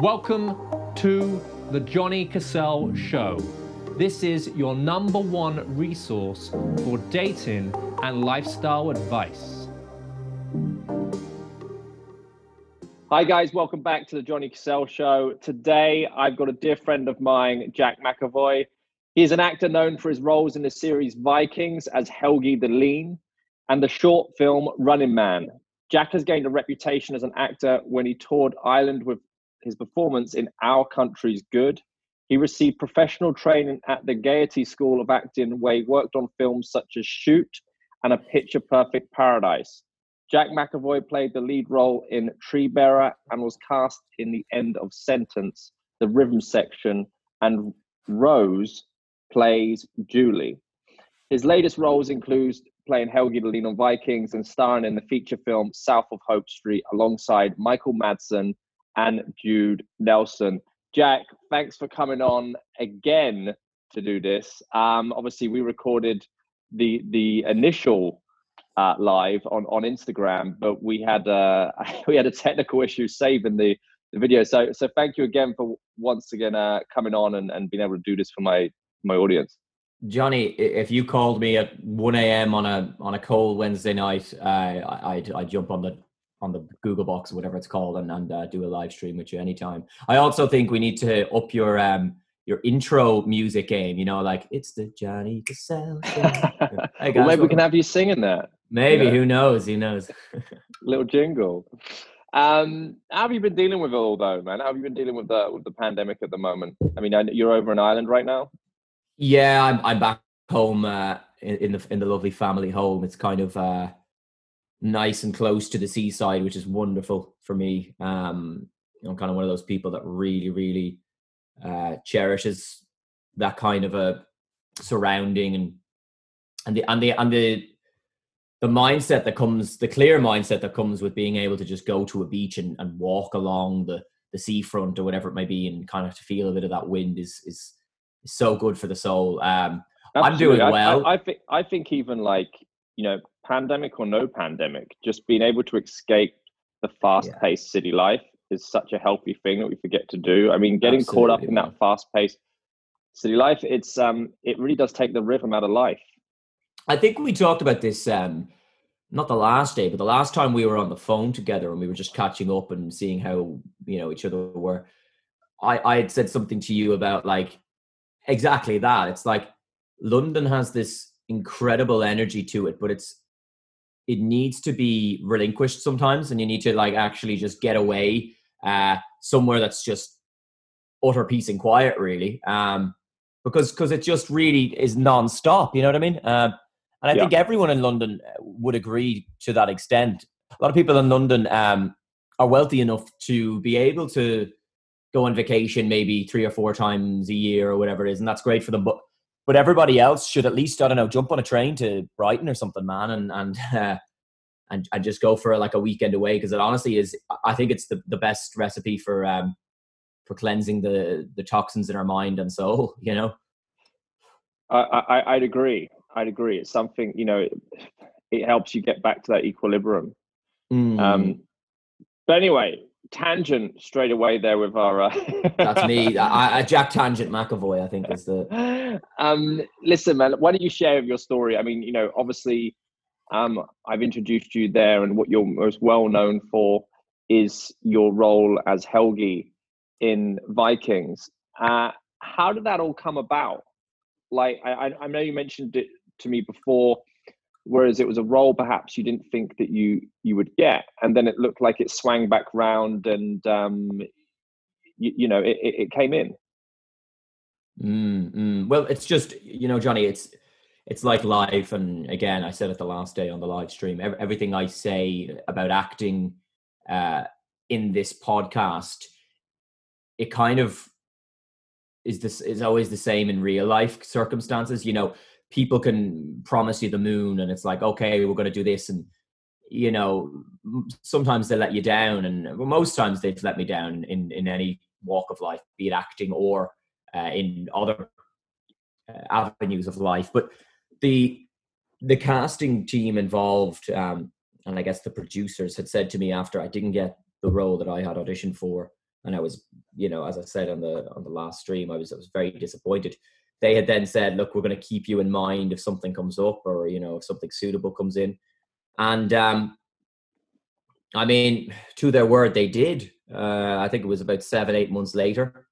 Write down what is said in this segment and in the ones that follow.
Welcome to the Johnny Cassell Show. This is your number one resource for dating and lifestyle advice. Hi, guys, welcome back to the Johnny Cassell Show. Today, I've got a dear friend of mine, Jack McEvoy. He's an actor known for his roles in the series Vikings as Helgi the Lean and the short film Running Man. Jack has gained a reputation as an actor when he toured Ireland with his performance in Our Country's Good. He received professional training at the Gaiety School of Acting, where he worked on films such as Shoot and A Picture Perfect Paradise. Jack McEvoy played the lead role in Treebearer and was cast in The End of Sentence, The Rhythm Section, and Rose plays Julie. His latest roles include playing Helgi the Lean on Vikings and starring in the feature film South of Hope Street alongside Michael Madsen and Jude Nelson. Jack, thanks for coming on again to do this. Um, obviously, we recorded the the initial uh, live on on Instagram, but we had uh, we had a technical issue saving the the video. So so thank you again for once again uh, coming on and, and being able to do this for my my audience. Johnny, if you called me at one a.m. on a on a cold Wednesday night, uh, I'd I'd jump on the on the Google Box, whatever it's called, and, and uh, do a live stream with you anytime. I also think we need to up your um your intro music game. You know, like it's the Johnny Cassell. hey well, maybe we can have you singing that. Maybe who knows? Who knows? Little jingle. Um, how have you been dealing with it all, though, man? How have you been dealing with the with the pandemic at the moment? I mean, you're over in Ireland right now. Yeah, I'm I'm back home uh, in, in the in the lovely family home. It's kind of uh, nice and close to the seaside, which is wonderful for me. Um, I'm kind of one of those people that really, really uh, cherishes that kind of a surrounding and and the and the and the the mindset that comes the clear mindset that comes with being able to just go to a beach and, and walk along the the seafront or whatever it may be and kind of to feel a bit of that wind is is, is so good for the soul. Um i'm doing well I, I, I think i think even like you know pandemic or no pandemic, just being able to escape the fast paced yeah. city life is such a healthy thing that we forget to do. I mean, getting Absolutely, caught up in man. that fast paced city life, it's um it really does take the rhythm out of life. I think we talked about this um not the last day, but the last time we were on the phone together and we were just catching up and seeing how, you know, each other were. I, I had said something to you about like exactly that. It's like London has this incredible energy to it, but it's it needs to be relinquished sometimes and you need to like actually just get away uh somewhere that's just utter peace and quiet really um because because it just really is non-stop you know what i mean uh, and i yeah. think everyone in london uh, would agree to that extent a lot of people in london um are wealthy enough to be able to go on vacation maybe three or four times a year or whatever it is and that's great for them but but everybody else should at least I don't know jump on a train to Brighton or something, man, and and uh, and and just go for like a weekend away because it honestly is. I think it's the the best recipe for um for cleansing the the toxins in our mind and soul. You know. I, I I'd agree. I'd agree. It's something you know. It, it helps you get back to that equilibrium. Mm. Um, but anyway, tangent straight away there with our. Uh... That's me. I, I, Jack Tangent McEvoy, I think is the. Um, listen, man. Why don't you share your story? I mean, you know, obviously, um, I've introduced you there, and what you're most well known for is your role as Helgi in Vikings. Uh, how did that all come about? Like, I, I know you mentioned it to me before whereas it was a role perhaps you didn't think that you you would get. And then it looked like it swang back round and um you, you know it, it, came in. Mm, mm. well it's just you know johnny it's it's like life. And again i said it the last day on the live stream everything i say about acting uh in this podcast it kind of is this is always the same in real life circumstances. You know people can promise you the moon and it's like okay we're going to do this and you know sometimes they let you down and well, most times they've let me down in in any walk of life be it acting or uh, in other uh, avenues of life but the the casting team involved um, and i guess the producers had said to me after i didn't get the role that i had auditioned for and I was, you know, as I said on the on the last stream, I was I was very disappointed. They had then said, "Look, we're going to keep you in mind if something comes up, or you know, if something suitable comes in." And um, I mean, to their word, they did. Uh, I think it was about seven, eight months later,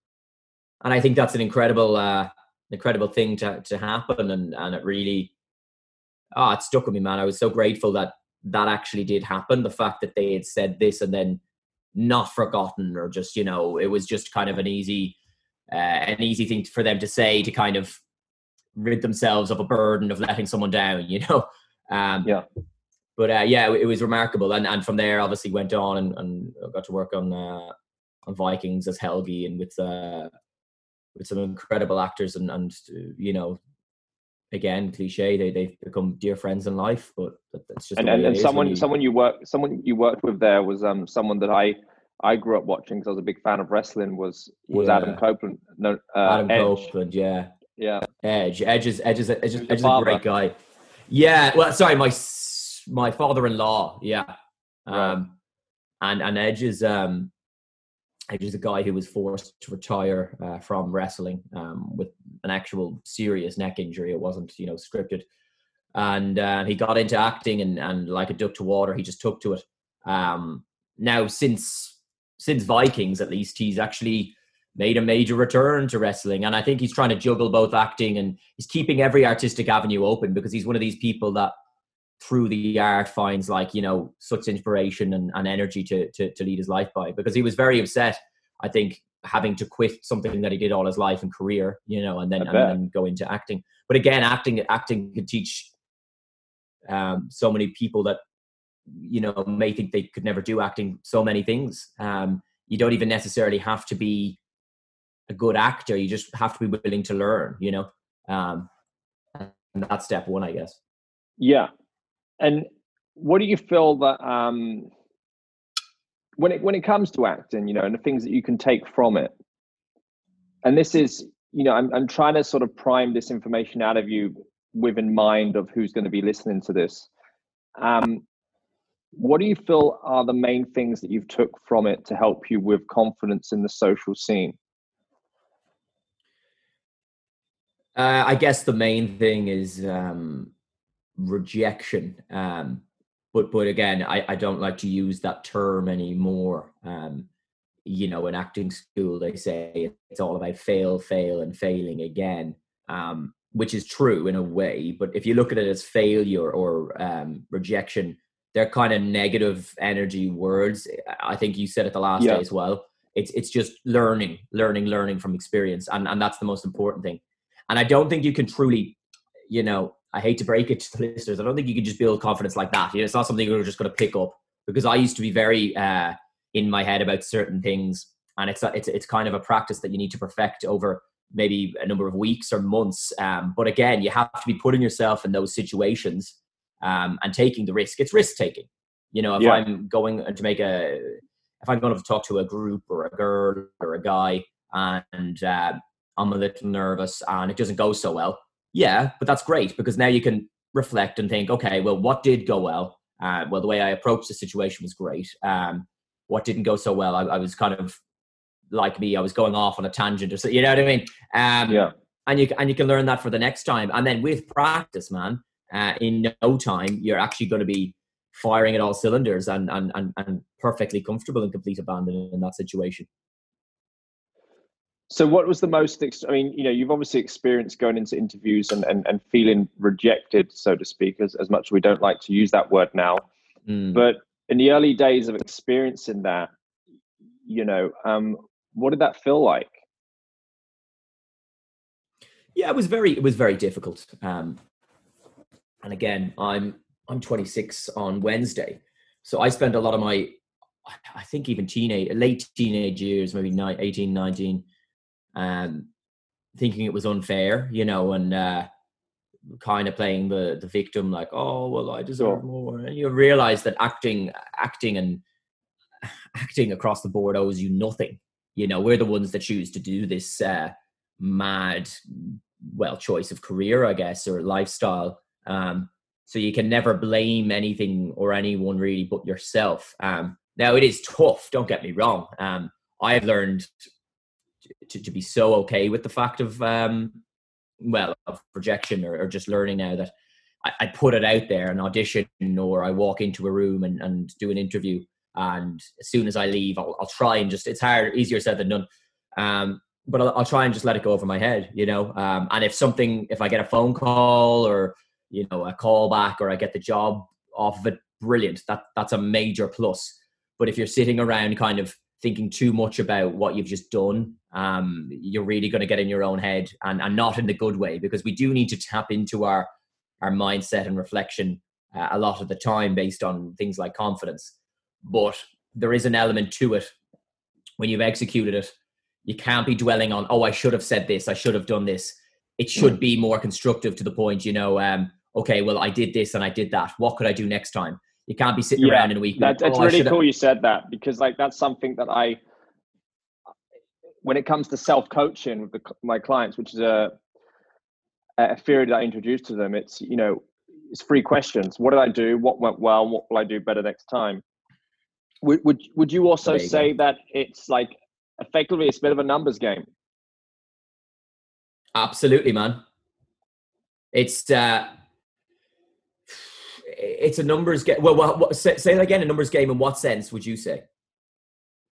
and I think that's an incredible, uh, incredible thing to to happen, and and it really, oh, it stuck with me, man. I was so grateful that that actually did happen. The fact that they had said this and then not forgotten, or just you know, it was just kind of an easy, uh, an easy thing for them to say to kind of rid themselves of a burden of letting someone down, you know. Um, yeah but uh, yeah, it, it, was remarkable. And and from there, obviously, went on and, and got to work on uh, on Vikings as Helgi and with uh, with some incredible actors and and you know, again, cliche, they they've become dear friends in life. But that's just and and, and someone you, someone you work someone you worked with there was um someone that I. I grew up watching because I was a big fan of wrestling. Was was yeah. Adam Copeland? No, uh, Adam Edge. Copeland. Yeah, yeah. Edge. Edge is Edge is, Edge is, Edge is a great guy. Yeah. Well, sorry, my my father-in-law. Yeah, um, and and Edge is um, Edge is a guy who was forced to retire uh, from wrestling um, with an actual serious neck injury. It wasn't you know scripted, and uh, he got into acting and and like a duck to water, he just took to it. Um, now since since Vikings, at least he's actually made a major return to wrestling. And i think he's trying to juggle both acting and he's keeping every artistic avenue open because he's one of these people that through the art finds like you know such inspiration and, and energy to, to, to lead his life by. Because he was very upset i think having to quit something that he did all his life and career you know and then and then go into acting. But again acting acting can teach um, so many people that you know may think they could never do acting so many things um, you don't even necessarily have to be a good actor you just have to be willing to learn you know um, and that's step one i guess yeah and what do you feel that um, when it when it comes to acting, you know, and the things that you can take from it? And this is, you know, I'm I'm trying to sort of prime this information out of you with in mind of who's going to be listening to this. Um, what do you feel are the main things that you've took from it to help you with confidence in the social scene? Uh, I guess the main thing is um, rejection. Um, but but again, I, I don't like to use that term anymore. Um, you know, in acting school, they say it's all about fail, fail, and failing again, um, which is true in a way. But if you look at it as failure or um, rejection, they're kind of negative energy words. I think you said it the last yeah. day as well. It's it's just learning, learning, learning from experience, and and that's the most important thing. And I don't think you can truly, you know, I hate to break it to the listeners. I don't think you can just build confidence like that. You know, it's not something you're just going to pick up because I used to be very uh, in my head about certain things, and it's a, it's it's kind of a practice that you need to perfect over maybe a number of weeks or months. Um, but again, you have to be putting yourself in those situations um, and taking the risk. It's risk taking. You know, if yeah. I'm going to make a, if I'm going to talk to a group or a girl or a guy, and uh, I'm a little nervous and it doesn't go so well, yeah, but that's great because now you can reflect and think, okay, well, what did go well? Uh, well, the way I approached the situation was great. Um, what didn't go so well? I, I, was kind of like me. I was going off on a tangent, or so, you know what I mean? Um, yeah. And you and you can learn that for the next time. And then with practice, man, uh, in no time, you're actually going to be firing at all cylinders and and and, and perfectly comfortable in complete abandon in that situation. So, what was the most? I mean, you know, you've obviously experienced going into interviews and and, and feeling rejected, so to speak, as, as much as we don't like to use that word now. Mm. But in the early days of experiencing that, you know, um, what did that feel like? Yeah, it was very it was very difficult. Um, and again, I'm I'm 26 on Wednesday, so I spent a lot of my, I think even teenage, late teenage years, maybe 18, 19 um, thinking it was unfair, you know, and uh, kind of playing the the victim, like, oh well, I deserve more. And you realize that acting, acting, and acting across the board owes you nothing. You know, we're the ones that choose to do this uh, mad, well, choice of career, I guess, or lifestyle. Um, so you can never blame anything or anyone really but yourself. Um, now it is tough. Don't get me wrong. Um, I've learned to, to be so okay with the fact of um, well of rejection or, or just learning now that I, I, put it out there an audition or I walk into a room and, and do an interview and as soon as I leave I'll, I'll try and just it's hard easier said than done um, but I'll, I'll, try and just let it go over my head you know um, and if something if I get a phone call or you know a call back or I get the job off of it brilliant that that's a major plus but if you're sitting around kind of thinking too much about what you've just done, um, you're really going to get in your own head and, and not in the good way because we do need to tap into our our mindset and reflection uh, a lot of the time based on things like confidence. But there is an element to it when you've executed it. You can't be dwelling on, oh, I should have said this, I should have done this. It should be more constructive to the point, you know, um, okay, well, I did this and I did that. What could I do next time? You can't be sitting yeah, around in a week. That, it's oh, really cool you said that because like that's something that I, when it comes to self coaching with the, my clients, which is a a theory that I introduced to them, it's you know it's three questions. What did I do? What went well? What will I do better next time? Would would would you also you say go. that it's like effectively it's a bit of a numbers game? Absolutely, man. It's uh it's a numbers game. Well, what, what, say, say that again. A numbers game. In what sense would you say?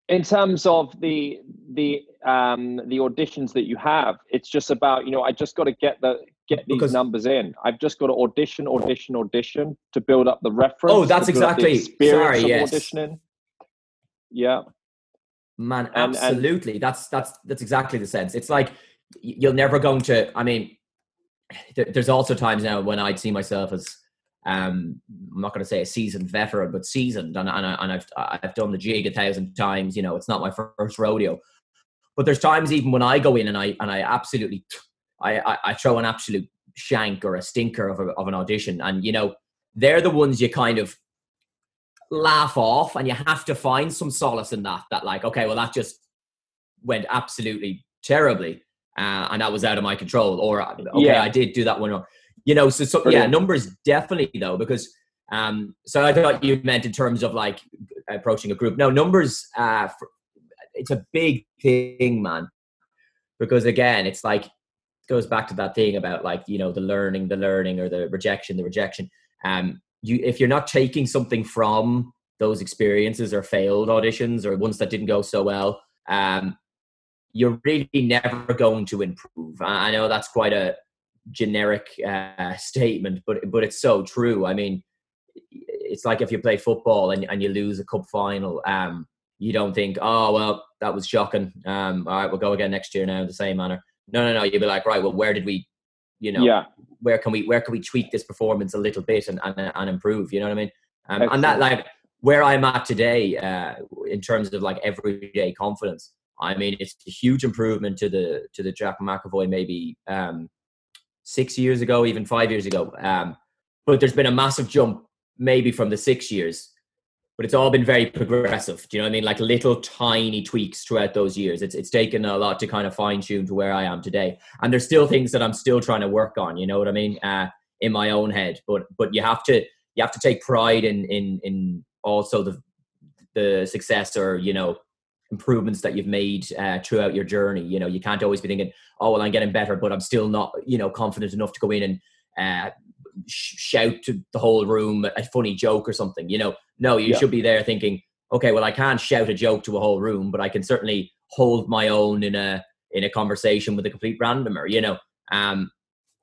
In terms of the the um, the auditions that you have, it's just about you know I just got to get the get these because, numbers in. I've just got to audition, audition, audition to build up the reference. Oh, that's exactly. Sorry, yes. Auditioning. Yeah, man, absolutely. And, and, that's that's that's exactly the sense. It's like you're never going to. I mean, there's also times now when I'd see myself as um, I'm not going to say a seasoned veteran, but seasoned, and, and, I, and I've I've done the jig a thousand times. You know, it's not my first rodeo. But there's times even when I go in and I and I absolutely, I I, I throw an absolute shank or a stinker of, a, of an audition, and you know, they're the ones you kind of laugh off, and you have to find some solace in that. That like, okay, well, that just went absolutely terribly, uh, and that was out of my control. Or okay, yeah. I did do that one you know, so, so yeah, numbers definitely though, because um, so I thought you meant in terms of like approaching a group. No, numbers, uh, for, it's a big thing, man, because again, it's like, it goes back to that thing about like, you know, the learning, the learning or the rejection, the rejection. Um, you, if you're not taking something from those experiences or failed auditions or ones that didn't go so well, um, you're really never going to improve. I know that's quite a, generic uh, statement, but but it's so true. I mean, it's like if you play football and, and you lose a cup final, um, you don't think, oh well, that was shocking. Um, all right, we'll go again next year now in the same manner. No, no, no. You'd be like, right, well, where did we, you know, yeah. where can we where can we tweak this performance a little bit and and, and improve? You know what I mean? Um, and that like where I'm at today, uh, in terms of like everyday confidence. I mean, it's a huge improvement to the to the Jack McEvoy maybe um, six years ago, even five years ago. Um, but there's been a massive jump maybe from the six years, but it's all been very progressive. Do you know what I mean? Like little tiny tweaks throughout those years. It's it's taken a lot to kind of fine tune to where I am today, and there's still things that I'm still trying to work on. You know what I mean? Uh, in my own head, but but you have to you have to take pride in in in also the the success or you know improvements that you've made uh, throughout your journey. You know, you can't always be thinking, "Oh, well, I'm getting better," but I'm still not, you know, confident enough to go in and uh, sh- shout to the whole room a funny joke or something. You know, no, you yeah. should be there thinking, "Okay, well, I can't shout a joke to a whole room, but I can certainly hold my own in a in a conversation with a complete randomer." You know, um,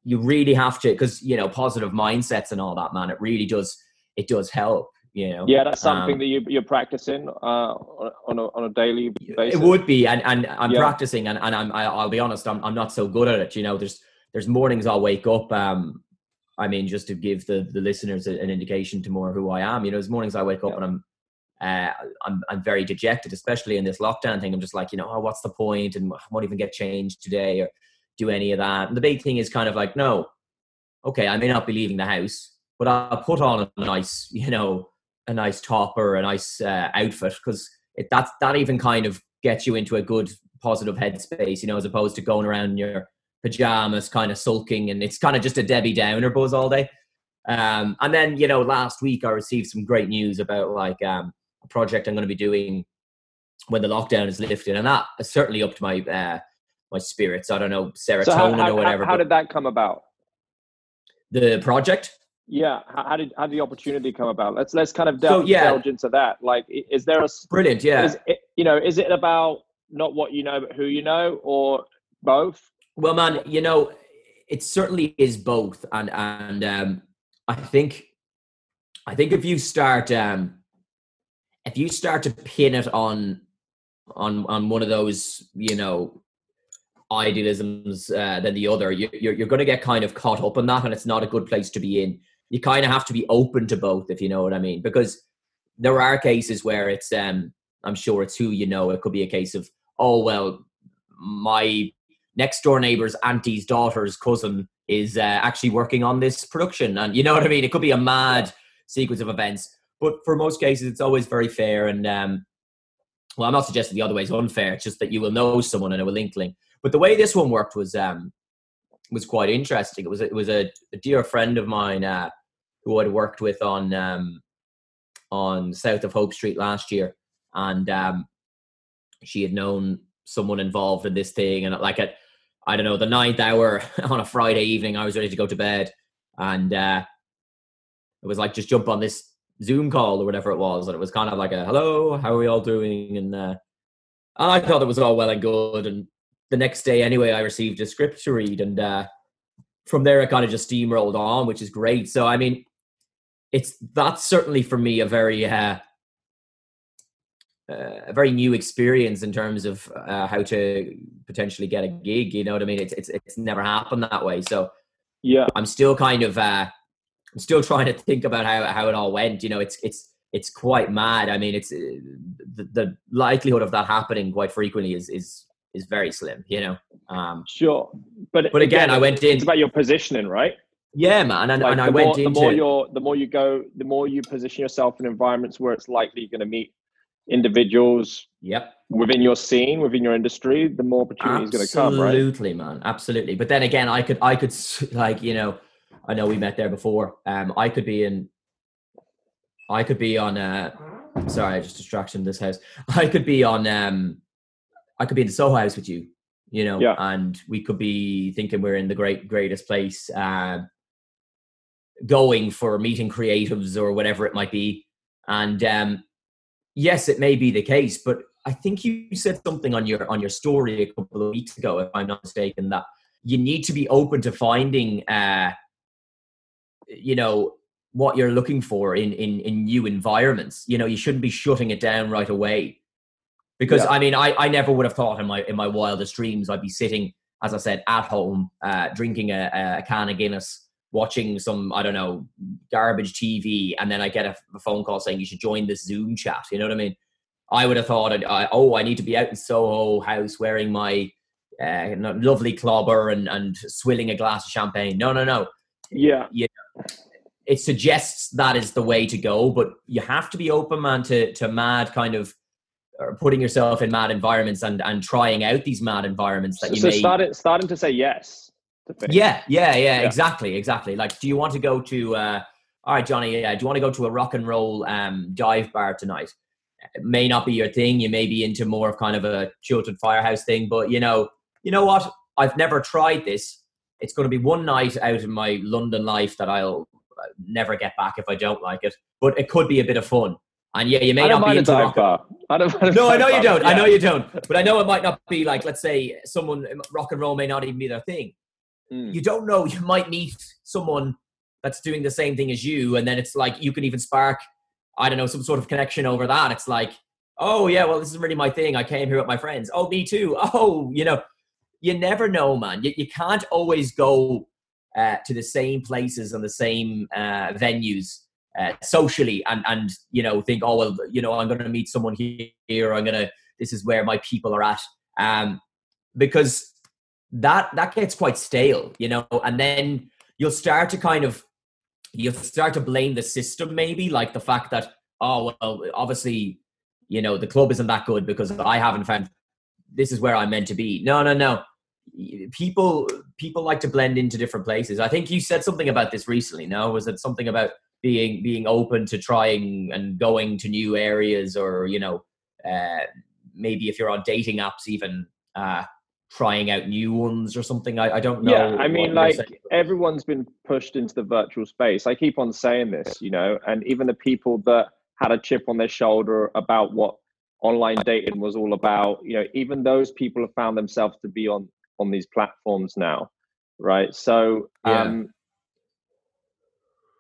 you really have to because you know positive mindsets and all that, man. It really does. It does help you know yeah that's something um, that you, you're practicing uh, on, a, on a daily basis it would be and, and i'm yeah. practicing and, and i'm i'll be honest I'm, I'm not so good at it you know there's there's mornings i'll wake up um i mean just to give the the listeners an indication to more who i am you know there's mornings i wake up yeah. and i'm uh, I'm, I'm very dejected, especially in this lockdown thing. I'm just like, you know, oh, what's the point? And I won't even get changed today or do any of that. And the big thing is kind of like, no, okay, I may not be leaving the house, but I'll put on a nice, you know, a nice top or a nice uh, outfit because that that even kind of gets you into a good positive headspace, you know, as opposed to going around in your pajamas, kind of sulking, and it's kind of just a Debbie Downer buzz all day. Um, and then you know, last week I received some great news about like um, a project I'm going to be doing when the lockdown is lifted, and that certainly up to my uh, my spirits. I don't know serotonin So how, how, or whatever. how, how did that come about? the project? Yeah, how, how did how did the opportunity come about? Let's let's kind of So, delve, yeah. delve into that. Like, is there a Brilliant, yeah. is it, you know is it about not what you know but who you know or both? Well, man, you know, it certainly is both, and and um, I think, I think if you start, um, if you start to pin it on, on on one of those, you know, idealisms uh, than the other, you, you're you're going to get kind of caught up in that, and it's not a good place to be in. You kind of have to be open to both, if you know what I mean, because there are cases where it's, um, I'm sure it's who you know. It could be a case of, oh well, my next door neighbor's auntie's daughter's cousin is uh, actually working on this production and you know what i mean it could be a mad sequence of events but for most cases it's always very fair and um, well i'm not suggesting the other way is unfair it's just that you will know someone and it will link link but the way this one worked was um was quite interesting it was it was a, a dear friend of mine uh, who i'd worked with on um on south of hope street last year and um she had known someone involved in this thing and like at I don't know the ninth hour on a Friday evening I was ready to go to bed and uh it was like just jump on this Zoom call or whatever it was and it was kind of like a hello how are we all doing? and uh I thought it was all well and good and the next day anyway I received a script to read and uh from there it kind of just steamrolled on which is great. So I mean it's that's certainly for me a very uh uh, a very new experience in terms of uh, how to potentially get a gig. You know what I mean? It's it's it's never happened that way. So Yeah, I'm still kind of uh, I'm still trying to think about how how it all went. You know, it's it's it's quite mad. I mean, it's uh, the, the likelihood of that happening quite frequently is is is very slim. You know. Um, sure. But But again, I went in- It's about your positioning, right? Yeah, man, and, Like and I went more, into the more you're the more you go, the more you position yourself in environments where it's likely you're going to meet individuals yep. within your scene, within your industry, the more opportunity is going to come, right? Absolutely, man. Absolutely. But then again, I could, I could, like, you know, I know we met there before. Um, I could be in, I could be on. Uh, sorry, just distraction in this house. I could be on. Um, I could be in the Soho House with you. You know, Yeah. and we could be thinking we're in the great, greatest place. Um, going for meeting creatives or whatever it might be, and um, yes, it may be the case, but I think you said something on your on your story a couple of weeks ago, if I'm not mistaken, that you need to be open to finding, uh, you know, what you're looking for in in in new environments. You know, you shouldn't be shutting it down right away, because Yeah. I mean, I I never would have thought in my in my wildest dreams I'd be sitting, as I said, at home, uh, drinking a, a can of Guinness, watching some I don't know garbage TV, and then I get a, a phone call saying you should join this Zoom chat. You know what I mean? I would have thought, I, oh, I need to be out in Soho House wearing my uh, lovely clobber and, and swilling a glass of champagne. No, no, no. Yeah, yeah. It suggests that is the way to go, but you have to be open, man, to, to mad kind of or putting yourself in mad environments and, and trying out these mad environments that so, you so may. starting to say yes. Yeah, yeah, yeah, Yeah. exactly, exactly. Like, do you want to go to? Uh, all right, Johnny. Uh, do you want to go to a rock and roll um, dive bar tonight? It may not be your thing. You may be into more of kind of a Chiltern Firehouse thing, but you know, you know what? I've never tried this. It's going to be one night out of my London life that I'll uh, never get back if I don't like it. But it could be a bit of fun. And yeah, you may not be into dive rock. bar. I don't No, I know you bar, don't. I know you don't. But I know it might not be like, let's say, someone rock and roll may not even be their thing Mm. you don't know you might meet someone that's doing the same thing as you and then it's like you can even spark i don't know some sort of connection over that. It's like oh yeah well this is really my thing. I came here with my friends. Oh me too. Oh you know you never know man. You, you can't always go uh, to the same places and the same uh, venues uh, socially and and you know think oh well you know i'm going to meet someone here. I'm going to this is where my people are at. Um because that that gets quite stale, you know, and then you'll start to kind of you'll start to blame the system maybe, like the fact that oh well, obviously, you know, the club isn't that good because I haven't found this is where I'm meant to be. No, no, no. People people like to blend into different places. I think you said something about this recently. No, was it something about being being open to trying and going to new areas or you know uh, maybe if you're on dating apps, even uh, trying out new ones or something. I, I don't know. Yeah, I mean, like everyone's been pushed into the virtual space. I keep on saying this, you know, and even the people that had a chip on their shoulder about what online dating was all about, you know, even those people have found themselves to be on on these platforms now, right? So, yeah. um,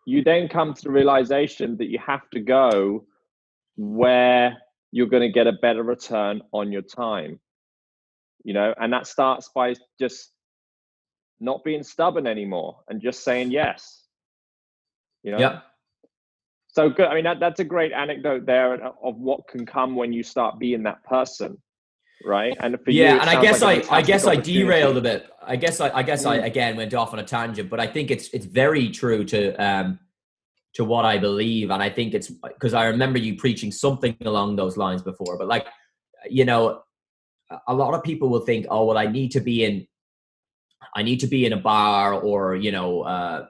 you then come to the realization that you have to go where you're going to get a better return on your time you know and that starts by just not being stubborn anymore and just saying yes you know? Yeah. So good i mean that, that's a great anecdote there of what can come when you start being that person right? And for yeah you, and i guess like i i guess i derailed a bit. I guess i, I guess mm. i again went off on a tangent but i think it's it's very true to um to what i believe and i think it's because i remember you preaching something along those lines before but like you know a lot of people will think, oh, well, I need to be in, I need to be in a bar or you know uh,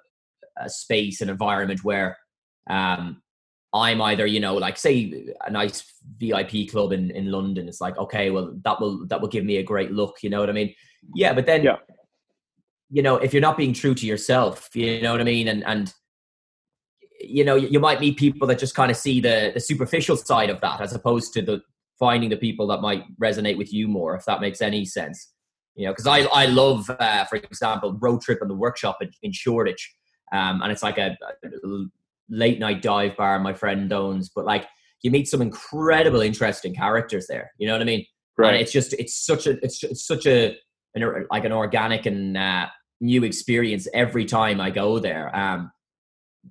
a space, an environment where um, I'm either you know like say a nice VIP club in in London. It's like okay, well that will that will give me a great look. You know what I mean? Yeah, but then yeah. you know if you're not being true to yourself, you know what I mean, and and you know you might meet people that just kind of see the the superficial side of that as opposed to the finding the people that might resonate with you more, if that makes any sense. You know, because I I love, uh, for example, road trip and the workshop in, in Shoreditch, um, and it's like a, a late night dive bar my friend owns. But like, you meet some incredible, interesting characters there. You know what I mean? Right. And it's just it's such a it's, it's such a an, like an organic and uh, new experience every time I go there. Um,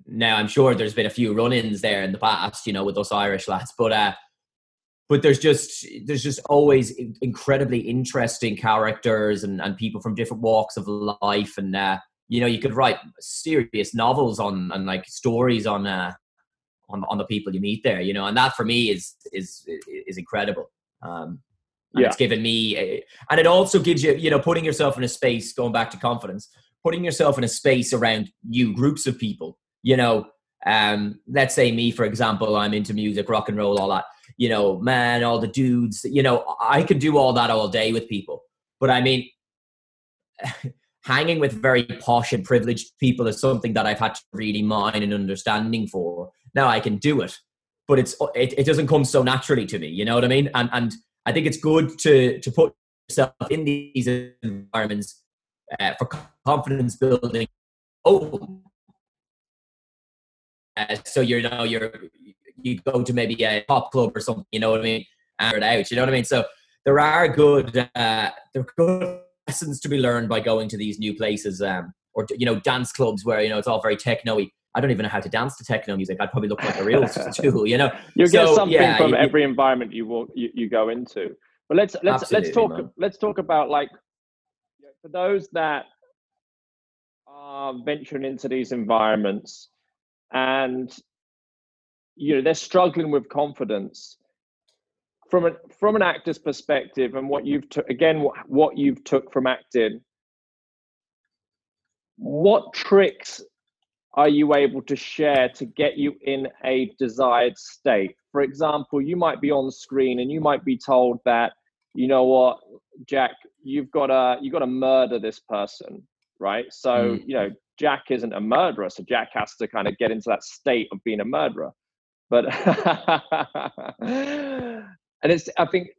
now I'm sure there's been a few run-ins there in the past, you know, with us Irish lads, but uh, but there's just there's just always incredibly interesting characters and, and people from different walks of life. And uh, you know you could write serious novels on and like stories on uh, on on the people you meet there you know and that for me is is is incredible. Um yeah. it's given me a, and it also gives you you know putting yourself in a space going back to confidence putting yourself in a space around new groups of people you know. Um let's say me for example i'm into music rock and roll all that you know, man, all the dudes, you know, I could do all that all day with people. But I mean, hanging with very posh and privileged people is something that I've had to really mine and understanding for. Now I can do it, but it's it, it doesn't come so naturally to me. You know what I mean? And and I think it's good to to put yourself in these environments uh, for confidence building. Oh, uh, so you know you're you go to maybe a pop club or something, you know what I mean, and out, you know what I mean. So there are good, uh, there are good lessons to be learned by going to these new places, um, or you know, dance clubs where you know it's all very techno-y. I don't even know how to dance to techno music. I'd probably look like a real tool, you know. You so, get something yeah, from you, every environment you walk, you, you go into. But let's let's let's talk man. let's talk about like for those that are venturing into these environments and you know they're struggling with confidence. From an from an actor's perspective and what you've took again what, what you've took from acting what tricks are you able to share to get you in a desired state? For example you might be on screen and you might be told that you know what jack you've got to you've got to murder this person right? So mm. you know jack isn't a murderer so jack has to kind of get into that state of being a murderer but and it's I think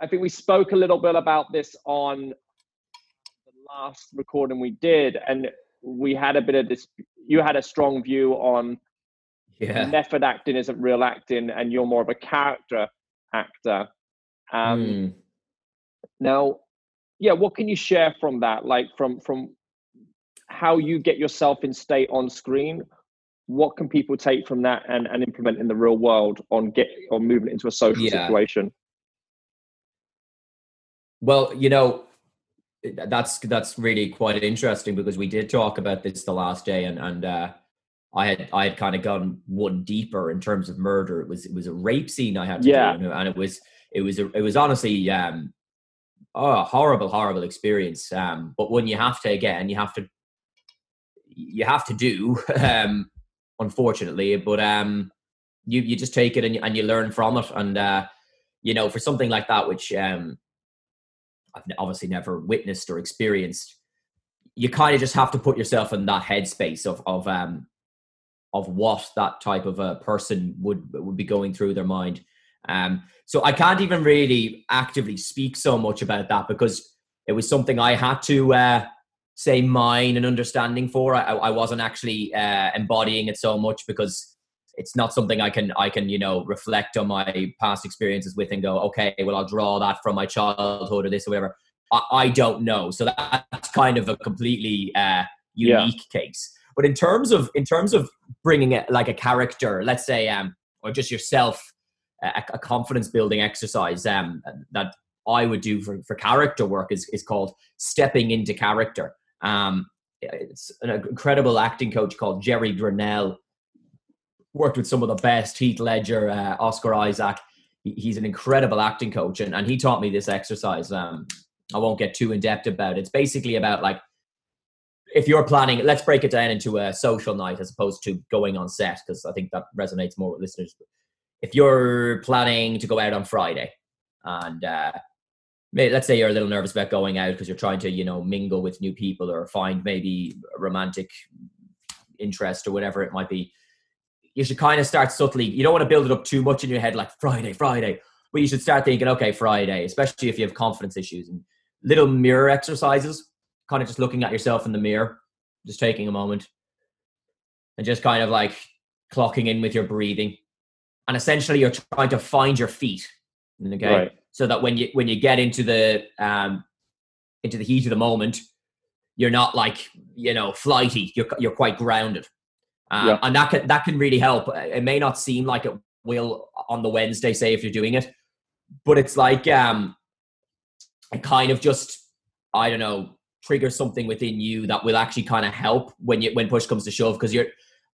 I think we spoke a little bit about this on the last recording we did, and we had a bit of this. You had a strong view on yeah. method acting isn't real acting, and you're more of a character actor. Um, mm. Now, yeah, what can you share from that? Like from from how you get yourself in state on screen what can people take from that and, and implement in the real world on get on moving into a social yeah. situation well you know that's that's really quite interesting because we did talk about this the last day and and uh, I had I had kind of gone one deeper in terms of murder. It was it was a rape scene I had to yeah. do, and it was it was a, it was honestly um, oh, a horrible horrible experience. Um, but when you have to again, you have to you have to do. Um, unfortunately. But um, you you just take it and you, and you learn from it. And uh, you know, for something like that, which um, I've obviously never witnessed or experienced, you kind of just have to put yourself in that headspace of of um of what that type of a person would would be going through their mind. Um, so I can't even really actively speak so much about that because it was something I had to uh, say mine and understanding for. I, I wasn't actually uh, embodying it so much because it's not something I can I can you know reflect on my past experiences with and go okay well I'll draw that from my childhood or this or whatever. I, I don't know, so that's kind of a completely uh, unique yeah. case. But in terms of in terms of bringing it like a character, let's say, um, or just yourself, a, a confidence building exercise um, that I would do for, for character work is is called stepping into character. Um, it's an incredible acting coach called Gerry Grennell worked with some of the best Heath Ledger, uh, Oscar Isaac. He's an incredible acting coach, and, and he taught me this exercise. Um, I won't get too in depth about it. It's basically about like if you're planning, let's break it down into a social night as opposed to going on set, because I think that resonates more with listeners. If you're planning to go out on Friday, and uh, let's say you're a little nervous about going out because you're trying to, you know, mingle with new people or find maybe a romantic interest or whatever it might be, you should kind of start subtly. You don't want to build it up too much in your head, like Friday, Friday, but you should start thinking, okay, Friday, especially if you have confidence issues and little mirror exercises, kind of just looking at yourself in the mirror, just taking a moment and just kind of like clocking in with your breathing. And essentially, you're trying to find your feet. Okay. Right. So that when you when you get into the um into the heat of the moment, you're not like you know flighty. You're you're quite grounded. Um, yeah. And that can, that can really help. It may not seem like it will on the Wednesday, say if you're doing it, but it's like um, it kind of just I don't know trigger something within you that will actually kind of help when you when push comes to shove because you're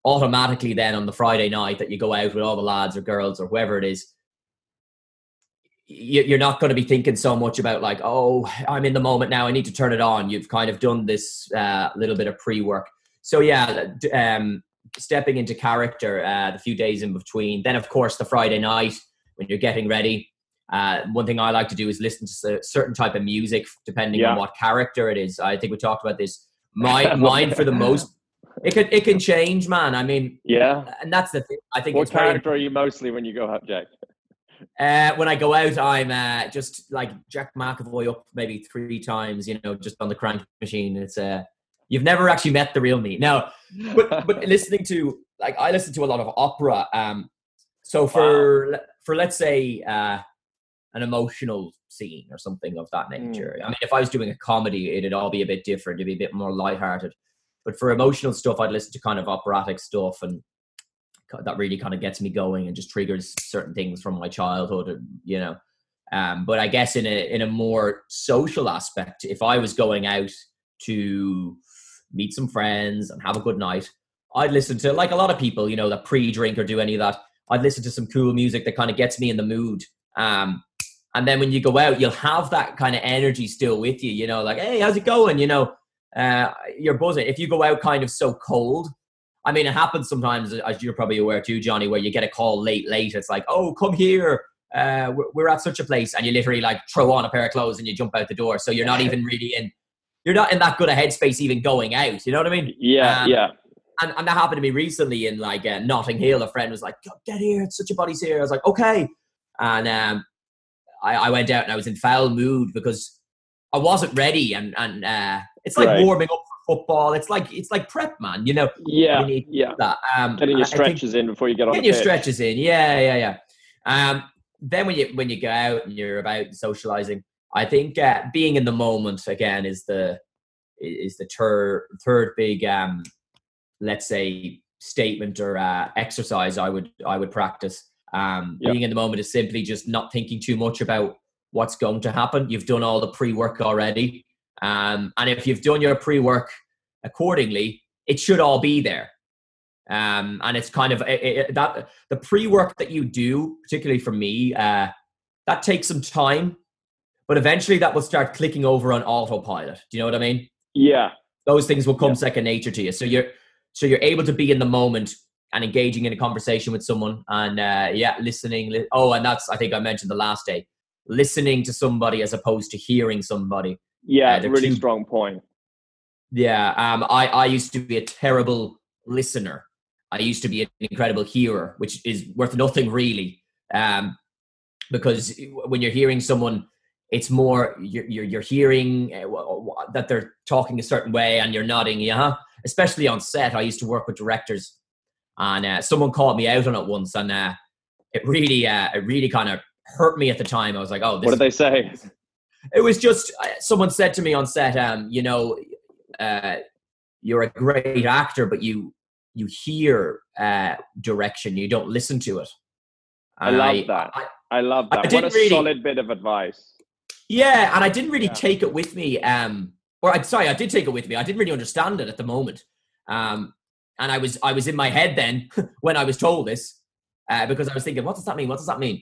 automatically then on the Friday night that you go out with all the lads or girls or whoever it is you're not going to be thinking so much about like oh i'm in the moment now i need to turn it on you've kind of done this uh, little bit of pre-work so yeah um, stepping into character uh, the few days in between. Then, of course, the Friday night when you're getting ready. Uh, one thing I like to do is listen to a certain type of music, depending yeah. on what character it is. I think we talked about this. My, mine, for the most, it can it can change, man. I mean, yeah, and that's the thing. I think. What character are you mostly when you go up Jack? Uh, when I go out, I'm uh, just like Jack McEvoy up maybe three times, you know, just on the crank machine. It's uh, You've never actually met the real me. Now, but, but listening to like I listen to a lot of opera. Um, so for wow. for let's say uh, an emotional scene or something of that nature. Mm. I mean, if I was doing a comedy, it'd all be a bit different. It'd be a bit more lighthearted. But for emotional stuff, I'd listen to kind of operatic stuff, and that really kind of gets me going and just triggers certain things from my childhood. You know, um, but I guess in a in a more social aspect, if I was going out to meet some friends and have a good night. I'd listen to like a lot of people, you know, that pre-drink or do any of that. I'd listen to some cool music that kind of gets me in the mood. Um, and then when you go out, you'll have that kind of energy still with you, you know, like, hey, how's it going? You know, uh, you're buzzing. If you go out kind of so cold, I mean, it happens sometimes, as you're probably aware too, Johnny, where you get a call late, late. It's like, oh, come here. Uh, we're, we're at such a place. And you literally like throw on a pair of clothes and you jump out the door. So you're not even really in you're not in that good a headspace even going out. You know what I mean? Yeah, um, yeah. And, and that happened to me recently in like uh, Notting Hill. A friend was like, "Get here! It's such a body's here." I was like, "Okay," and um, I, I went out and I was in foul mood because I wasn't ready, and and uh, it's like right. warming up football. It's like it's like prep, man. You know? Yeah, you yeah. That um, getting your stretches in before you get on. Getting your stretches in, yeah, yeah, yeah. Um, then when you when you go out and you're about socializing, I think uh, being in the moment again is the is the third third big um, let's say statement or uh, exercise I would I would practice. Um, yep. Being in the moment is simply just not thinking too much about what's going to happen. You've done all the pre work already, um, and if you've done your pre work accordingly, it should all be there. Um, and it's kind of it, it, that the pre work that you do, particularly for me, uh, that takes some time but eventually that will start clicking over on autopilot. Do you know what I mean? Yeah. Those things will come yeah. second nature to you. So you're so you're able to be in the moment and engaging in a conversation with someone and uh, yeah listening li- oh and that's i think i mentioned the last day listening to somebody as opposed to hearing somebody Yeah, Uh, really two- strong point. yeah um i i used to be a terrible listener i used to be an incredible hearer which is worth nothing really um because when you're hearing someone it's more you're you're, you're hearing uh, that they're talking a certain way and you're nodding yeah especially on set i used to work with directors and uh, someone called me out on it once and uh, it really uh, it really kind of hurt me at the time i was like oh this What did they say? It was just uh, someone said to me on set um you know uh you're a great actor but you you hear uh direction you don't listen to it I And love that. I- I love I that. What didn't a really- solid bit of advice. yeah and i didn't really Yeah. take it with me um or i'm sorry i did take it with me i didn't really understand it at the moment um and i was i was in my head then when i was told this uh, because i was thinking what does that mean what does that mean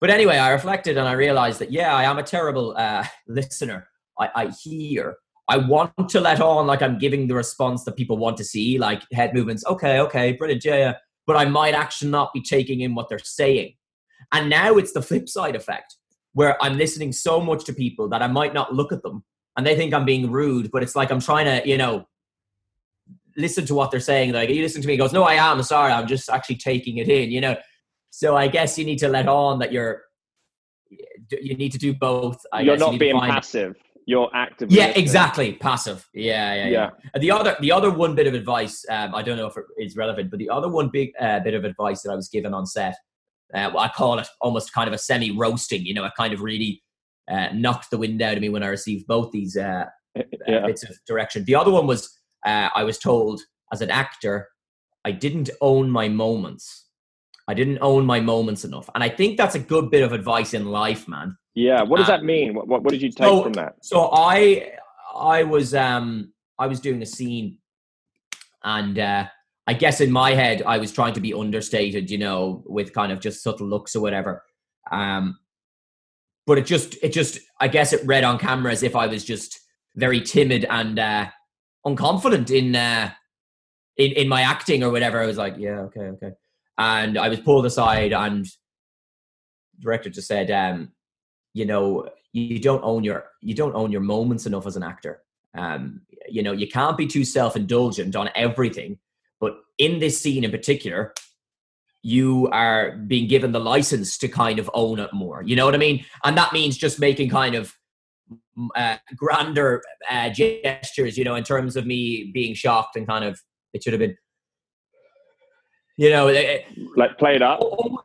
but anyway i reflected and i realized that yeah i am a terrible uh listener i i hear I want to let on like I'm giving the response that people want to see, like head movements. Okay, okay, brilliant, yeah, yeah. But I might actually not be taking in what they're saying. And now it's the flip side effect where I'm listening so much to people that I might not look at them and they think I'm being rude, but it's like I'm trying to, you know, listen to what they're saying. Like, you listen to me, he goes, No, I am sorry, I'm just actually taking it in, you know. So I guess you need to let on that you're you need to do both. I You're guess. You not need being passive. You're active. yeah, exactly. Passive. Yeah, yeah, yeah. Yeah. The other, the other one bit of advice. Um, I don't know if it is relevant, but the other one big uh, bit of advice that I was given on set, uh, I call it almost kind of a semi roasting. You know, it kind of really uh, knocked the wind out of me when I received both these uh, uh, Yeah. bits of direction. The other one was uh, I was told as an actor, I didn't own my moments. I didn't own my moments enough, and I think that's a good bit of advice in life, man. Yeah. What does Uh, that mean? What, what, what did you take so- from that? So I I was um I was doing a scene and uh I guess in my head I was trying to be understated, you know, with kind of just subtle looks or whatever. Um but it just it just I guess it read on camera as if I was just very timid and uh unconfident in uh in, in my acting or whatever. I was like, yeah, okay, okay. And I was pulled aside and director just said, um, you know, you don't own your you don't own your moments enough as an actor. Um, you know, you can't be too self-indulgent on everything, but in this scene in particular, you are being given the license to kind of own it more. You know what I mean? And that means just making kind of mm, uh, grander uh, gestures. You know, in terms of me being shocked and kind of it should have been. You know, Like played up. Oh,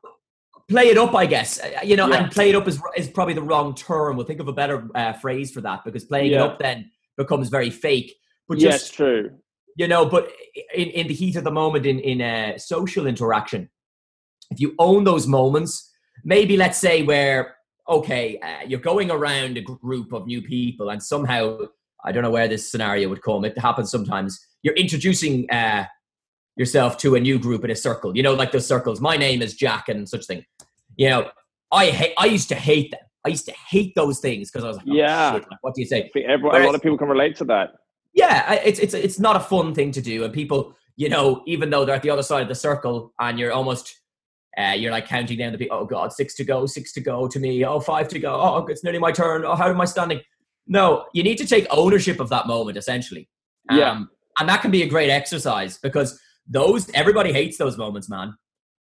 play it up, I guess. Uh, You know, Yeah. and play it up is is probably the wrong term. We'll think of a better uh, phrase for that because playing it up then becomes very fake. But Yes, just true. you know, but in in the heat of the moment, in in a social interaction, if you own those moments, maybe let's say where okay, uh, you're going around a group of new people, and somehow I don't know where this scenario would come. It happens sometimes. You're introducing. Uh, yourself to a new group in a circle. You know, like those circles. My name is Jack and such thing. You know, I hate. I used to hate them. I used to hate those things because I was like, oh, Yeah. shit, what do you say? I think a lot of people can relate to that. Yeah, it's it's it's not a fun thing to do, and people, you know, even though they're at the other side of the circle, and you're almost. Uh, you're like counting down the people. Oh God, six to go, six to go to me. Oh, five to go. Oh, it's nearly my turn. Oh, how am I standing? No, you need to take ownership of that moment, essentially. Yeah. Um, and that can be a great exercise because those everybody hates those moments, man.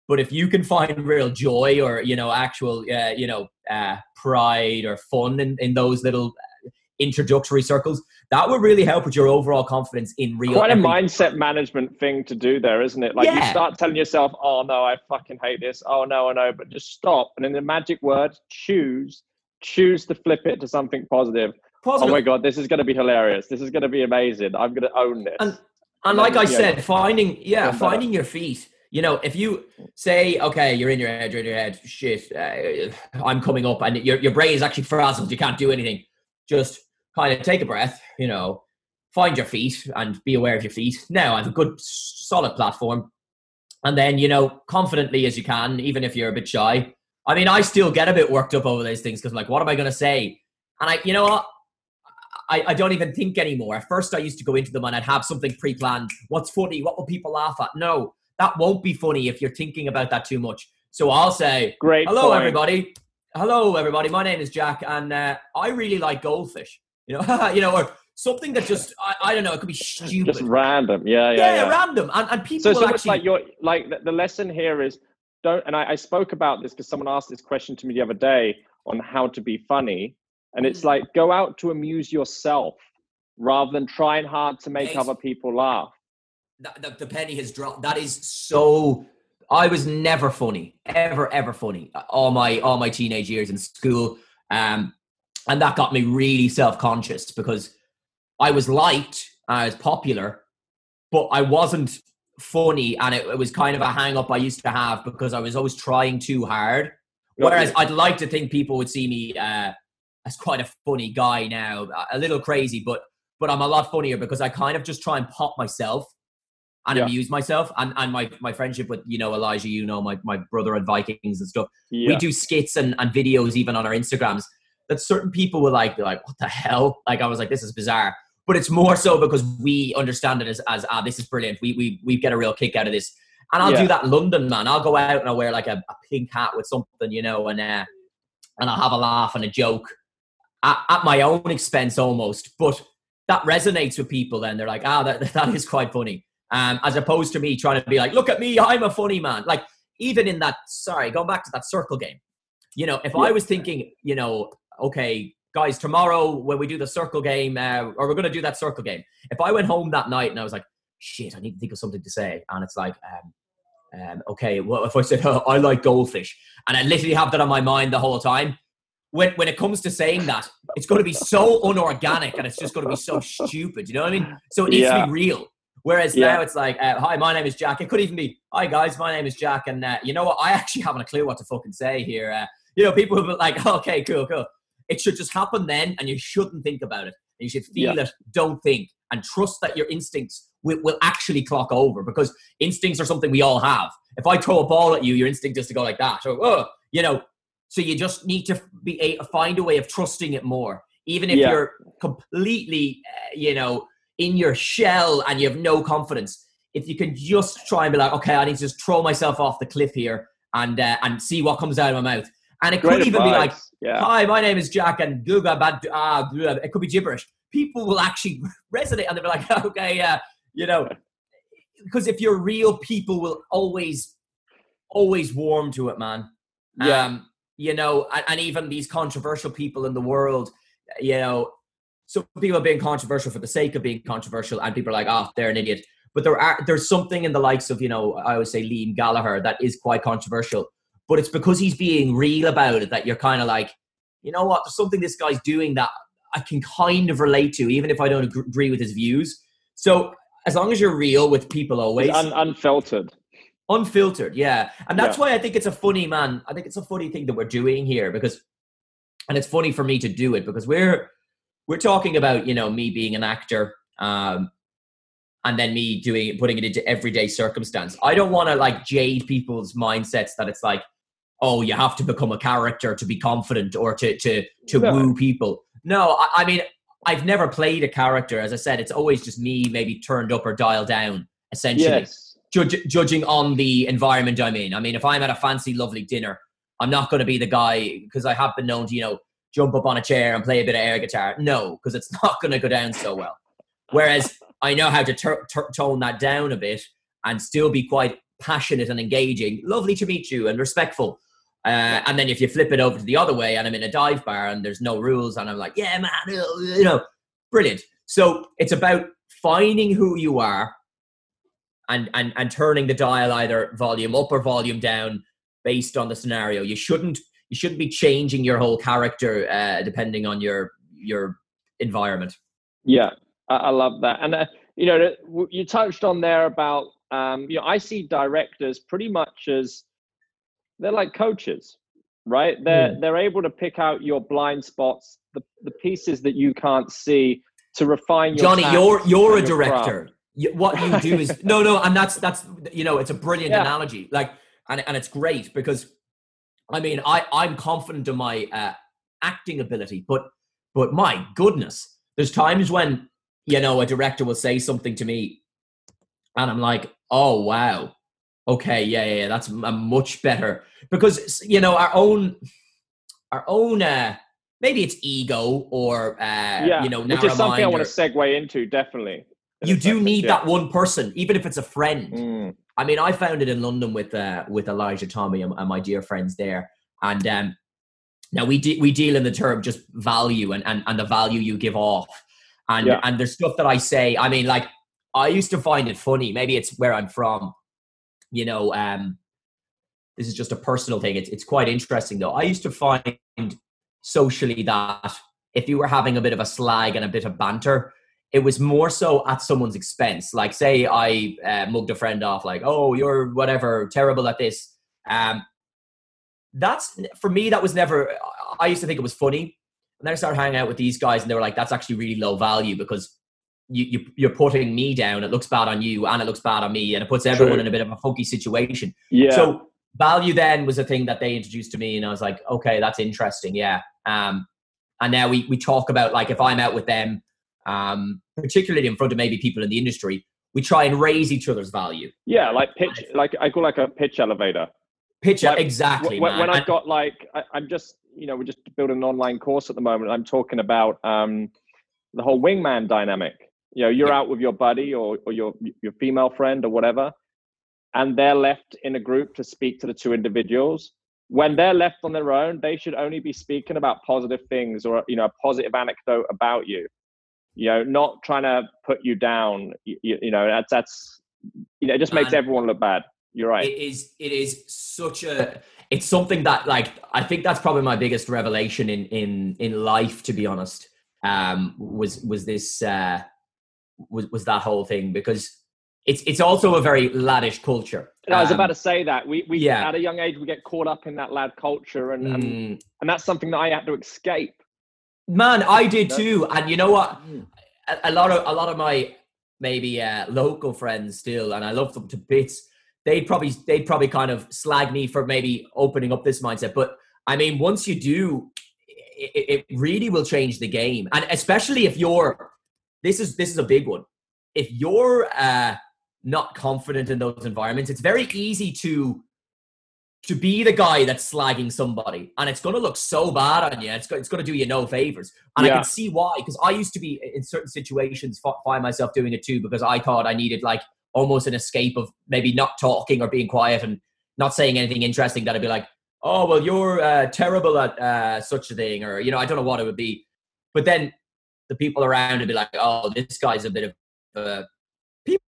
But if you can find real joy or you know actual uh, you know uh, pride or fun in, in those little uh, introductory circles, that will really help with your overall confidence in real. Quite a mindset management thing to do there, isn't it? Like you start telling yourself, "Oh no, I fucking hate this. Oh no, I know," but just stop and in the magic word, choose, choose to flip it to something positive. Oh my god, this is going to be hilarious. This is going to be amazing. I'm going to own this. And and like I said, finding yeah, finding your feet. You know, if you say, okay, you're in your head, you're in your head, shit, uh, I'm coming up, and your your brain is actually frazzled, you can't do anything. Just kind of take a breath. You know, find your feet and be aware of your feet. Now I have a good solid platform, and then you know, confidently as you can, even if you're a bit shy. I mean, I still get a bit worked up over these things because, like, what am I going to say? And I, you know what? I, I don't even think anymore. At first, I used to go into them and I'd have something pre-planned. What's funny? What will people laugh at? No, that won't be funny if you're thinking about that too much. So I'll say, Great. hello, point. everybody. Hello, everybody. My name is Jack, and uh, I really like goldfish. You know, you know, or something that just I, I don't know. It could be stupid. Just random. Yeah, yeah, yeah, yeah. random, and, and people So it's almost actually. like you're like the, the lesson here is don't. And I, I spoke about this because someone asked this question to me the other day on how to be funny, and it's Mm. like go out to amuse yourself rather than trying hard to make other people laugh. the, the, the penny has dropped. That is so. I was never funny, ever, ever funny. All my all my teenage years in school, um, and that got me really self conscious because I was liked, I was popular, but I wasn't funny, and it, it was kind of a hang up I used to have because I was always trying too hard. Whereas. I'd like to think people would see me uh, as quite a funny guy now, a- little crazy, but but I'm a lot funnier because I kind of just try and pop myself and Yeah. amuse myself. And and my my friendship with you know Elijah, you know my my brother at Vikings and stuff. yeah. We do skits and, and videos even on our Instagrams that certain people will like be like, what the hell? Like I was like, this is bizarre. But it's more so because we understand it as, as ah, this is brilliant. We we we get a real kick out of this. And I'll Yeah. do that in London, man. I'll go out and I'll wear like a, a pink hat with something, you know, and uh, and I'll have a laugh and a joke at, at my own expense almost. But that resonates with people. Then they're like, ah, that that is quite funny. Um, as opposed to me trying to be like, look at me, I'm a funny man. Like even in that, sorry, going back to that circle game. You know, if I was thinking, you know, okay, guys, tomorrow when we do the circle game, uh, or we're going to do that circle game. If I went home that night and I was like, shit, I need to think of something to say, and it's like, um, um, okay, well, if I said oh, I like goldfish, and I literally have that on my mind the whole time, when when it comes to saying that, it's going to be so unorganic and it's just going to be so stupid. You know what I mean? So it needs Yeah. to be real. Whereas Yeah. now it's like, uh, hi, my name is Jack. It could even be, hi guys, my name is Jack, and uh, you know what? I actually haven't a clue what to fucking say here. Uh, you know, people have been like, okay, cool, cool. It should just happen then, and you shouldn't think about it. And you should feel it, don't think, and trust that your instincts will, will actually clock over because instincts are something we all have. If I throw a ball at you, your instinct is to go like that. Or, oh, you know, so you just need to be a, find a way of trusting it more, even if Yeah. you're completely, uh, you know, in your shell and you have no confidence. If you can just try and be like, okay, I need to just throw myself off the cliff here and uh, and see what comes out of my mouth. And it Great could even be like, yeah. hi, my name is Jack, and. Ah, blah," it could be gibberish. People will actually resonate, and they'll be like, okay, uh, you know, because if you're real, people will always, always warm to it, man. Yeah. Um, you know, and, and even these controversial people in the world, you know, some people are being controversial for the sake of being controversial, and people are like, oh, they're an idiot. But there are there's something in the likes of, you know, I always say Liam Gallagher that is quite controversial. But it's because he's being real about it that you're kind of like, you know what, there's something this guy's doing that I can kind of relate to, even if I don't agree with his views. So as long as you're real with people always, Un- unfiltered. Unfiltered yeah and that's Yeah. why i think it's a funny man i think it's a funny thing that we're doing here because and it's funny for me to do it because we're we're talking about you know me being an actor um and then me doing putting it into everyday circumstance i don't want to like jade people's mindsets that it's like oh you have to become a character to be confident or to to to No. woo people no I, I mean i've never played a character as i said it's always just me maybe turned up or dialed down essentially Yes. Judge, judging on the environment I'm in. I mean, if I'm at a fancy, lovely dinner, I'm not going to be the guy because I have been known to, you know, jump up on a chair and play a bit of air guitar. No, because it's not going to go down so well. Whereas I know how to tur- tur- tone that down a bit and still be quite passionate and engaging. Lovely to meet you and respectful. Uh, and then if you flip it over to the other way and I'm in a dive bar and there's no rules and I'm like, yeah, man, you know, brilliant. So it's about finding who you are and, and, and turning the dial either volume up or volume down based on the scenario. You shouldn't you shouldn't be changing your whole character uh, depending on your your environment. Yeah, I, I love that. And uh, you know, you touched on there about um, you know, I see directors pretty much as they're like coaches, right? They're they're able to pick out your blind spots, the the pieces that you can't see, to refine your. Johnny, you're you're a your craft. director. You, what you do is no, no, and that's that's you know it's a brilliant Yeah. analogy. Like, and and it's great because, I mean, I I'm confident in my uh, acting ability, but but my goodness, there's times when you know a director will say something to me, and I'm like, oh wow, Okay, yeah, yeah, yeah. That's a much better because you know our own, our own. Uh, maybe it's ego or uh, yeah, you know, which is something I want to segue into. Definitely, you do need yeah. that one person, even if it's a friend. Mm. I mean, I found it in London with uh, with Elijah Tommy and, and my dear friends there, and um, now we de- we deal in the term just value and, and and the value you give off, and yeah. and there's stuff that I say. I mean, like I used to find it funny. Maybe it's where I'm from. You know, um, this is just a personal thing. It's it's quite interesting though. I used to find socially that if you were having a bit of a slag and a bit of banter, it was more so at someone's expense. Like, say I uh, mugged a friend off, like, "Oh, you're whatever, terrible at this." Um, that's for me. That was never. I used to think it was funny, and then I started hanging out with these guys, and they were like, "That's actually really low value because you, you you're putting me down. It looks bad on you, and it looks bad on me, and it puts everyone True. in a bit of a funky situation." Yeah. So value then was a thing that they introduced to me, and I was like, "Okay, that's interesting." Yeah. Um, and now we we talk about like if I'm out with them, um, particularly in front of maybe people in the industry, we try and raise each other's value. Yeah, like pitch, like I call like a pitch elevator. Pitch like, exactly. When, when I've got like, I, am just you know we're just building an online course at the moment. I'm talking about um, the whole wingman dynamic. You know, you're yeah. out with your buddy or or your your female friend or whatever, and they're left in a group to speak to the two individuals when they're left on their own, they should only be speaking about positive things or you know a positive anecdote about you. You know, not trying to put you down. You, you know, that's that's you know, it just makes and everyone look bad. You're right. It is. It is such a. It's something that like I think that's probably my biggest revelation in in in life. To be honest, um, was was this uh, was was that whole thing because it's it's also a very laddish culture. I was about um, to say that we we yeah. at a young age we get caught up in that lad culture and mm. and, and that's something that I had to escape. Man, I did too. And you know what? Mm. A, a lot of a lot of my maybe uh, local friends still, and I love them to bits. They'd probably they'd probably kind of slag me for maybe opening up this mindset. But I mean, once you do, it, it really will change the game, and especially if you're. This is this is a big one. If you're uh, not confident in those environments, it's very easy to to be the guy that's slagging somebody and it's going to look so bad on you it's, it's going to do you no favors and yeah. i can see why because i used to be in certain situations find myself doing it too because i thought i needed like almost an escape of maybe not talking or being quiet and not saying anything interesting that i'd be like oh well you're uh, terrible at uh, such a thing or you know i don't know what it would be but then the people around would be like oh this guy's a bit of a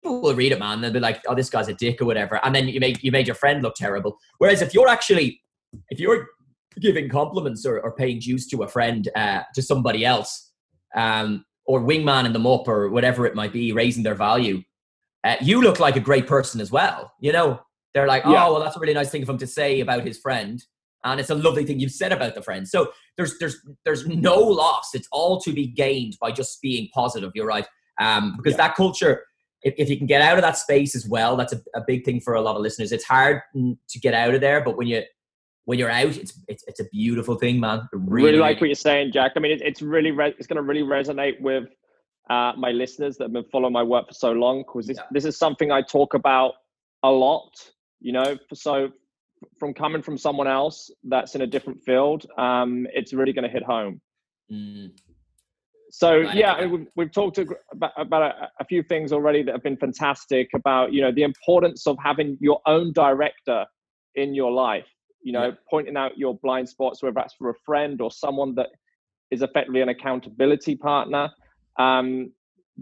people will read it, man. They'll be like, "Oh, this guy's a dick" or whatever, and then you make you made your friend look terrible. Whereas if you're actually, if you're giving compliments or, or paying dues to a friend, uh, to somebody else, um, or wingman them up or whatever it might be, raising their value, uh, you look like a great person as well. You know, they're like, "Oh, yeah. well, that's a really nice thing of him to say about his friend." And it's a lovely thing you've said about the friend. So there's there's there's no loss. It's all to be gained by just being positive. You're right, um, because yeah. that culture if, if you can get out of that space as well, that's a, a big thing for a lot of listeners. It's hard to get out of there, but when you when you're out, it's it's, it's a beautiful thing, man. Really, really like what you're saying, Jack. I mean, it, it's really re- it's going to really resonate with uh, my listeners that have been following my work for so long because this yeah. this is something I talk about a lot. You know, so from coming from someone else that's in a different field, um, it's really going to hit home. Mm. So yeah, we've, we've talked about, about a, a, few things already that have been fantastic about you know the importance of having your own director in your life. You know, yeah. pointing out your blind spots, whether that's for a friend or someone that is effectively an accountability partner. Um,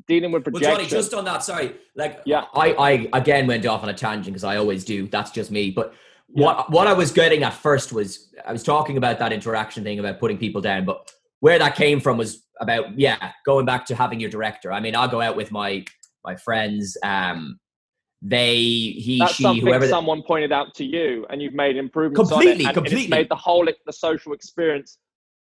dealing with projection. Well, Johnny, just on that, sorry, like yeah, I I again went off on a tangent because I always do. That's just me, but. Yeah. What what I was getting at first was I was talking about that interaction thing about putting people down, but where that came from was about yeah going back to having your director. I mean i'll go out with my my friends um they he That's she whoever someone pointed out to you and you've made improvements completely on it, completely it's made the whole the social experience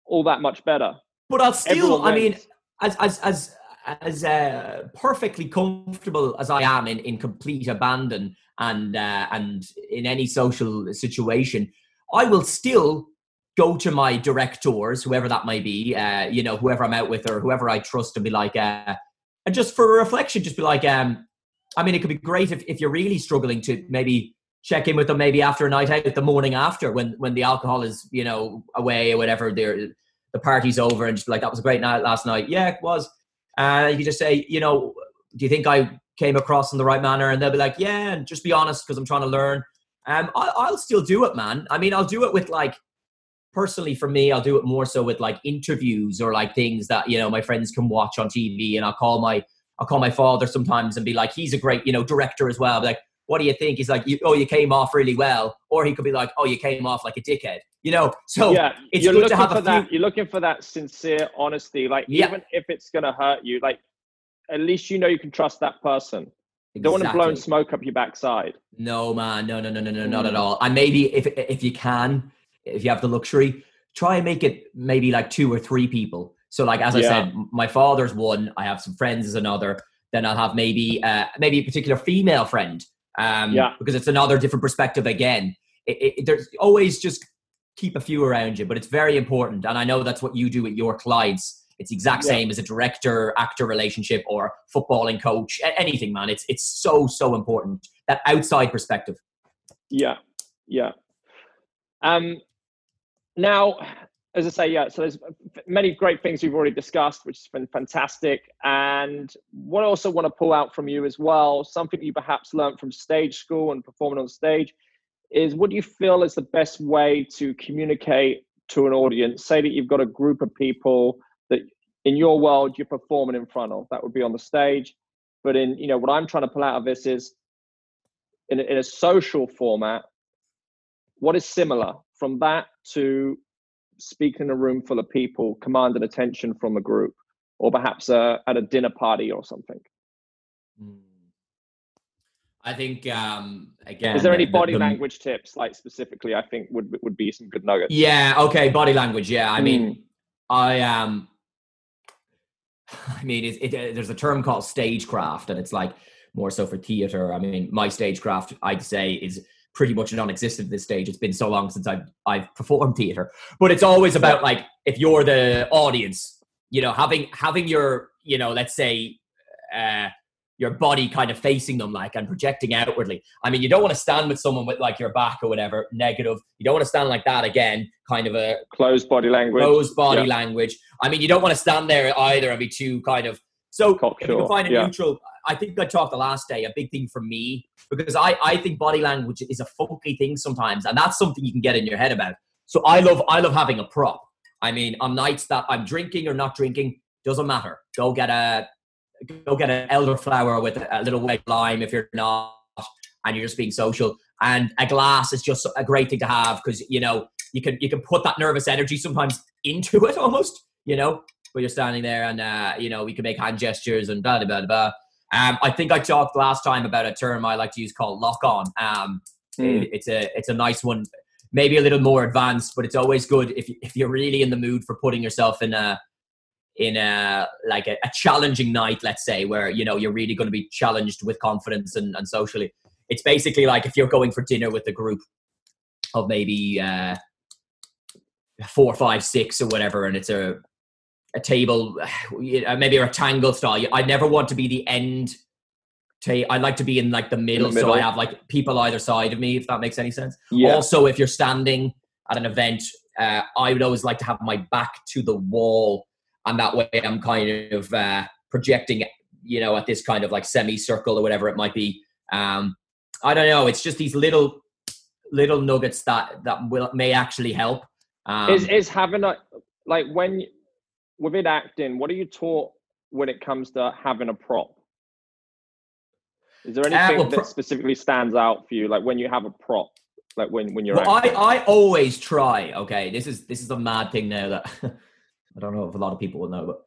all that much better. But i'll still i mean as as as as uh, perfectly comfortable as i am in in complete abandon and uh, and in any social situation i will still go to my directors, whoever that may be, uh, you know, whoever I'm out with or whoever I trust, and be like, uh, and just for a reflection, just be like, um, I mean, it could be great if, if you're really struggling to maybe check in with them maybe after a night out the morning after when when the alcohol is you know away or whatever they're the party's over and just be like that was a great night last night. Yeah it was. Uh, you can just say you know do you think i came across in the right manner? And they'll be like yeah and just be honest because i'm trying to learn. Um I'll, I'll still do it man. I mean i'll do it with like personally for me i'll do it more so with like interviews or like things that you know my friends can watch on tv and i'll call my i'll call my father sometimes and be like he's a great you know director as well like what do you think? He's like, oh, you came off really well. Or he could be like, oh, you came off like a dickhead. You know, so yeah, it's you're good to have for that. Few... You're looking for that sincere honesty. Like, yeah. even if it's going to hurt you, like, at least you know you can trust that person. You don't want to blow smoke up your backside. No, man. No, no, no, no, no, not at mm. all. And maybe if, if you can, if you have the luxury, try and make it maybe like two or three people. So, like, as I said, my father's one, I have some friends as another. Then I'll have maybe uh, maybe a particular female friend um, yeah. because it's another different perspective again. It, it, there's always just keep a few around you, but it's very important. And I know that's what you do with your clients. It's exact yeah. same as a director actor relationship or footballing coach, anything, man. It's it's so so important that outside perspective. Yeah, yeah. Um, now as I say, yeah, so there's many great things we've already discussed, which has been fantastic. And what I also want to pull out from you as well, something you perhaps learned from stage school and performing on stage, is what do you feel is the best way to communicate to an audience? Say that you've got a group of people that in your world you're performing in front of, that would be on the stage. But in, you know, what I'm trying to pull out of this is in a, in a social format, what is similar from that to speaking in a room full of people commanded attention from a group or perhaps uh, at a dinner party or something hmm. i think um again is there any body the, the, language tips like specifically i think would would be some good nuggets yeah okay body language yeah i mm. mean hmm. i um i mean it, it, there's a term called stagecraft and it's like more so for theater i mean my stagecraft i'd say is pretty much non-existent at this stage. It's been so long since I've I've performed theater, but it's always about like if you're the audience, you know, having having your you know, let's say. Uh, your body kind of facing them like and projecting outwardly. I mean, you don't want to stand with someone with like your back or whatever negative. You don't want to stand like that again, kind of a closed body language. Closed body yeah. language. I mean, you don't want to stand there either and be too kind of so if you can find a yeah. neutral I think I talked the last day, a big thing for me, because I, I think body language is a funky thing sometimes, and that's something you can get in your head about. So I love I love having a prop. I mean, on nights that I'm drinking or not drinking, doesn't matter. Go get a go get an elderflower with a little white lime if you're not, and you're just being social. And a glass is just a great thing to have because you know you can you can put that nervous energy sometimes into it almost. You know, where you're standing there and uh, you know we can make hand gestures and blah blah blah blah. Um, I think I talked last time about a term I like to use called lock on. Um, mm. it, it's a it's a nice one, maybe a little more advanced, but it's always good if if you're really in the mood for putting yourself in a in a like a, a challenging night, let's say, where you know you're really going to be challenged with confidence and, and socially. It's basically like if you're going for dinner with a group of maybe uh, four, five, six, or whatever, and it's a a table, maybe a rectangle style. I never want to be the end. Ta- I like to be in like the middle, the middle, so I have like people either side of me. If that makes any sense. Yeah. Also, if you're standing at an event, uh, I would always like to have my back to the wall, and that way I'm kind of uh, projecting, you know, at this kind of like semicircle or whatever it might be. Um, I don't know. It's just these little little nuggets that that will may actually help. Um, is is having a like when within acting, what are you taught when it comes to having a prop? Is there uh, anything pro- that specifically stands out for you, like when you have a prop, like when when you're? Well, I I always try. Okay, this is this is a mad thing now that I don't know if a lot of people will know, but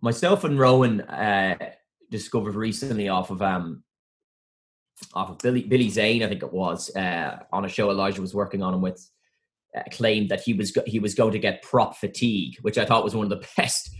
myself and Rowan uh, discovered recently off of um off of Billy Billy Zane, I think it was, uh, on a show Elijah was working on him with claimed that he was go- he was going to get prop fatigue, which I thought was one of the best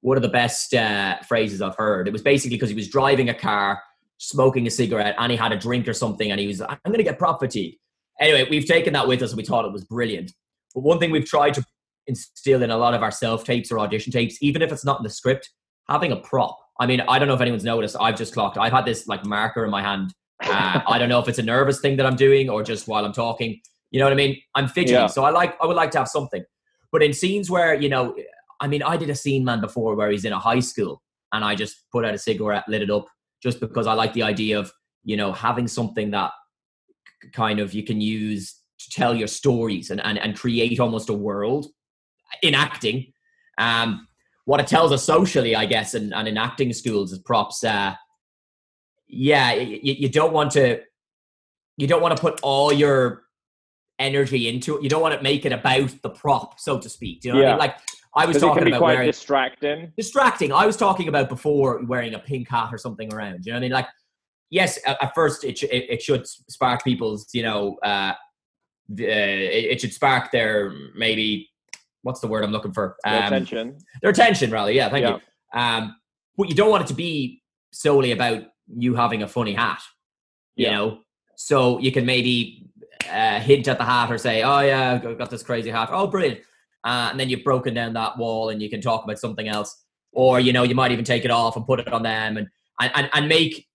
one of the best uh, phrases I've heard. It was basically because he was driving a car, smoking a cigarette, and he had a drink or something, and he was I'm going to get prop fatigue. Anyway, we've taken that with us, and we thought it was brilliant. But one thing we've tried to instill in a lot of our self tapes or audition tapes, even if it's not in the script, having a prop. I mean, I don't know if anyone's noticed. I've just clocked. I've had this like marker in my hand Uh, I don't know if it's a nervous thing that I'm doing or just while I'm talking. You know what I mean? I'm fidgety, Yeah. so I like I would like to have something. But in scenes where you know, I mean, I did a scene man before where he's in a high school, and I just put out a cigarette, lit it up, just because I like the idea of you know having something that kind of you can use to tell your stories and and, and create almost a world in acting. Um, what it tells us socially, I guess, and, and in acting schools is props. Uh, yeah, you, you don't want to you don't want to put all your energy into it. You don't want to make it about the prop, so to speak. Do you know what I mean? Like I was talking about quite wearing distracting. distracting. I was talking about before wearing a pink hat or something around. You know what I mean? Like, yes, at, first it, it it should spark people's, you know, uh, the, it, it should spark their maybe what's the word I'm looking for? Their Um, attention. their attention, rather. Yeah, thank Yeah. you. Um, but you don't want it to be solely about you having a funny hat. You Yeah. know, so you can maybe uh, hint at the hat or say, "Oh yeah, I've got this crazy hat. Oh, brilliant!" Uh, and then you've broken down that wall, and you can talk about something else. Or you know, you might even take it off and put it on them, and and and, make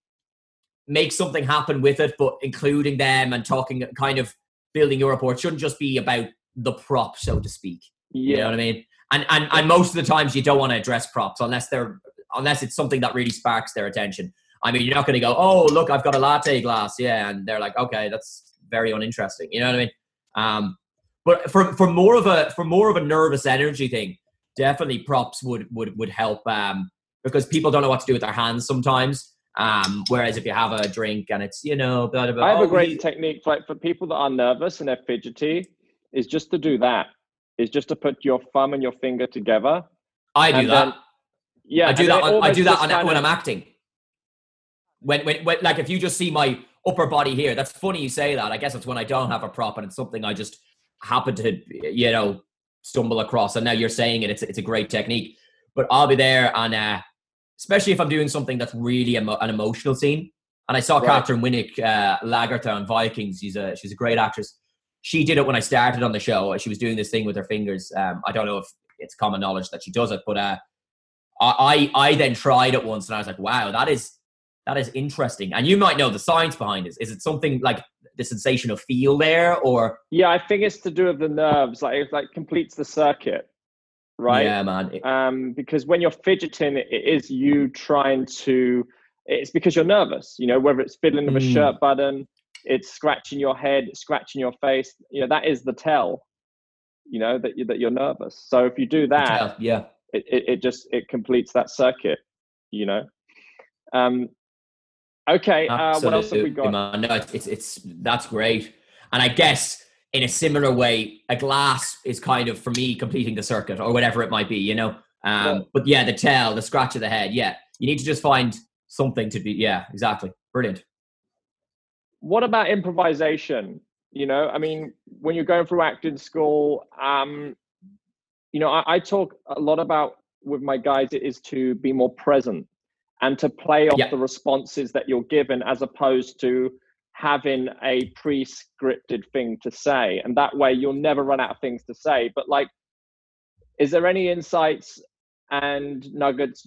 make something happen with it, but including them and talking, kind of building your report shouldn't just be about the prop, so to speak. You know Yeah. what I mean? And and and most of the times you don't want to address props unless they're unless it's something that really sparks their attention. I mean, you're not going to go, "Oh, look, I've got a latte glass." Yeah, and they're like, "Okay, that's very uninteresting." You know what I mean? Um, but for for more of a for more of a nervous energy thing, definitely props would would would help um, because people don't know what to do with their hands sometimes. Um, whereas if you have a drink and it's you know, blah, blah, blah, I have oh, a great technique for, like, for people that are nervous and they're fidgety, is just to do that. Is just to put your thumb and your finger together. I do that. then- Yeah, I do that. On, I do that on, when I'm acting. When, when, when, like, if you just see my upper body here, that's funny you say that. I guess it's when I don't have a prop and it's something I just happen to, you know, stumble across. And now you're saying it. It's it's a great technique. But I'll be there, and uh, especially if I'm doing something that's really emo- an emotional scene. And I saw Right. Katheryn Winnick uh, Lagertha on Vikings. She's a she's a great actress. She did it when I started on the show. She was doing this thing with her fingers. Um, I don't know if it's common knowledge that she does it, but uh, I, I I then tried it once and I was like, wow, that is that is interesting. And you might know the science behind it. Is it something like the sensation of feel there, or Yeah, I think it's to do with the nerves. Like it like completes the circuit, right? Yeah, man. Um, because when you're fidgeting, it is you trying to. It's because you're nervous. You know, whether it's fiddling with a Mm. shirt button, it's scratching your head, scratching your face. You know, that is the tell. You know that you, that you're nervous. So if you do that, tell, yeah. it, it, it just it completes that circuit. You know. Um. Okay. Uh, what else have we got? man. No, it's, it's it's that's great. And I guess in a similar way, a glass is kind of for me completing the circuit or whatever it might be, you know. Um, Yeah. but yeah, the tail, the scratch of the head, yeah. You need to just find something to be. Yeah, exactly. Brilliant. what about improvisation you know i mean when you're going through acting school um you know i, I talk a lot about with my guys it is to be more present and to play off Yeah. the responses that you're given as opposed to having a pre-scripted thing to say and that way you'll never run out of things to say but like is there any insights and nuggets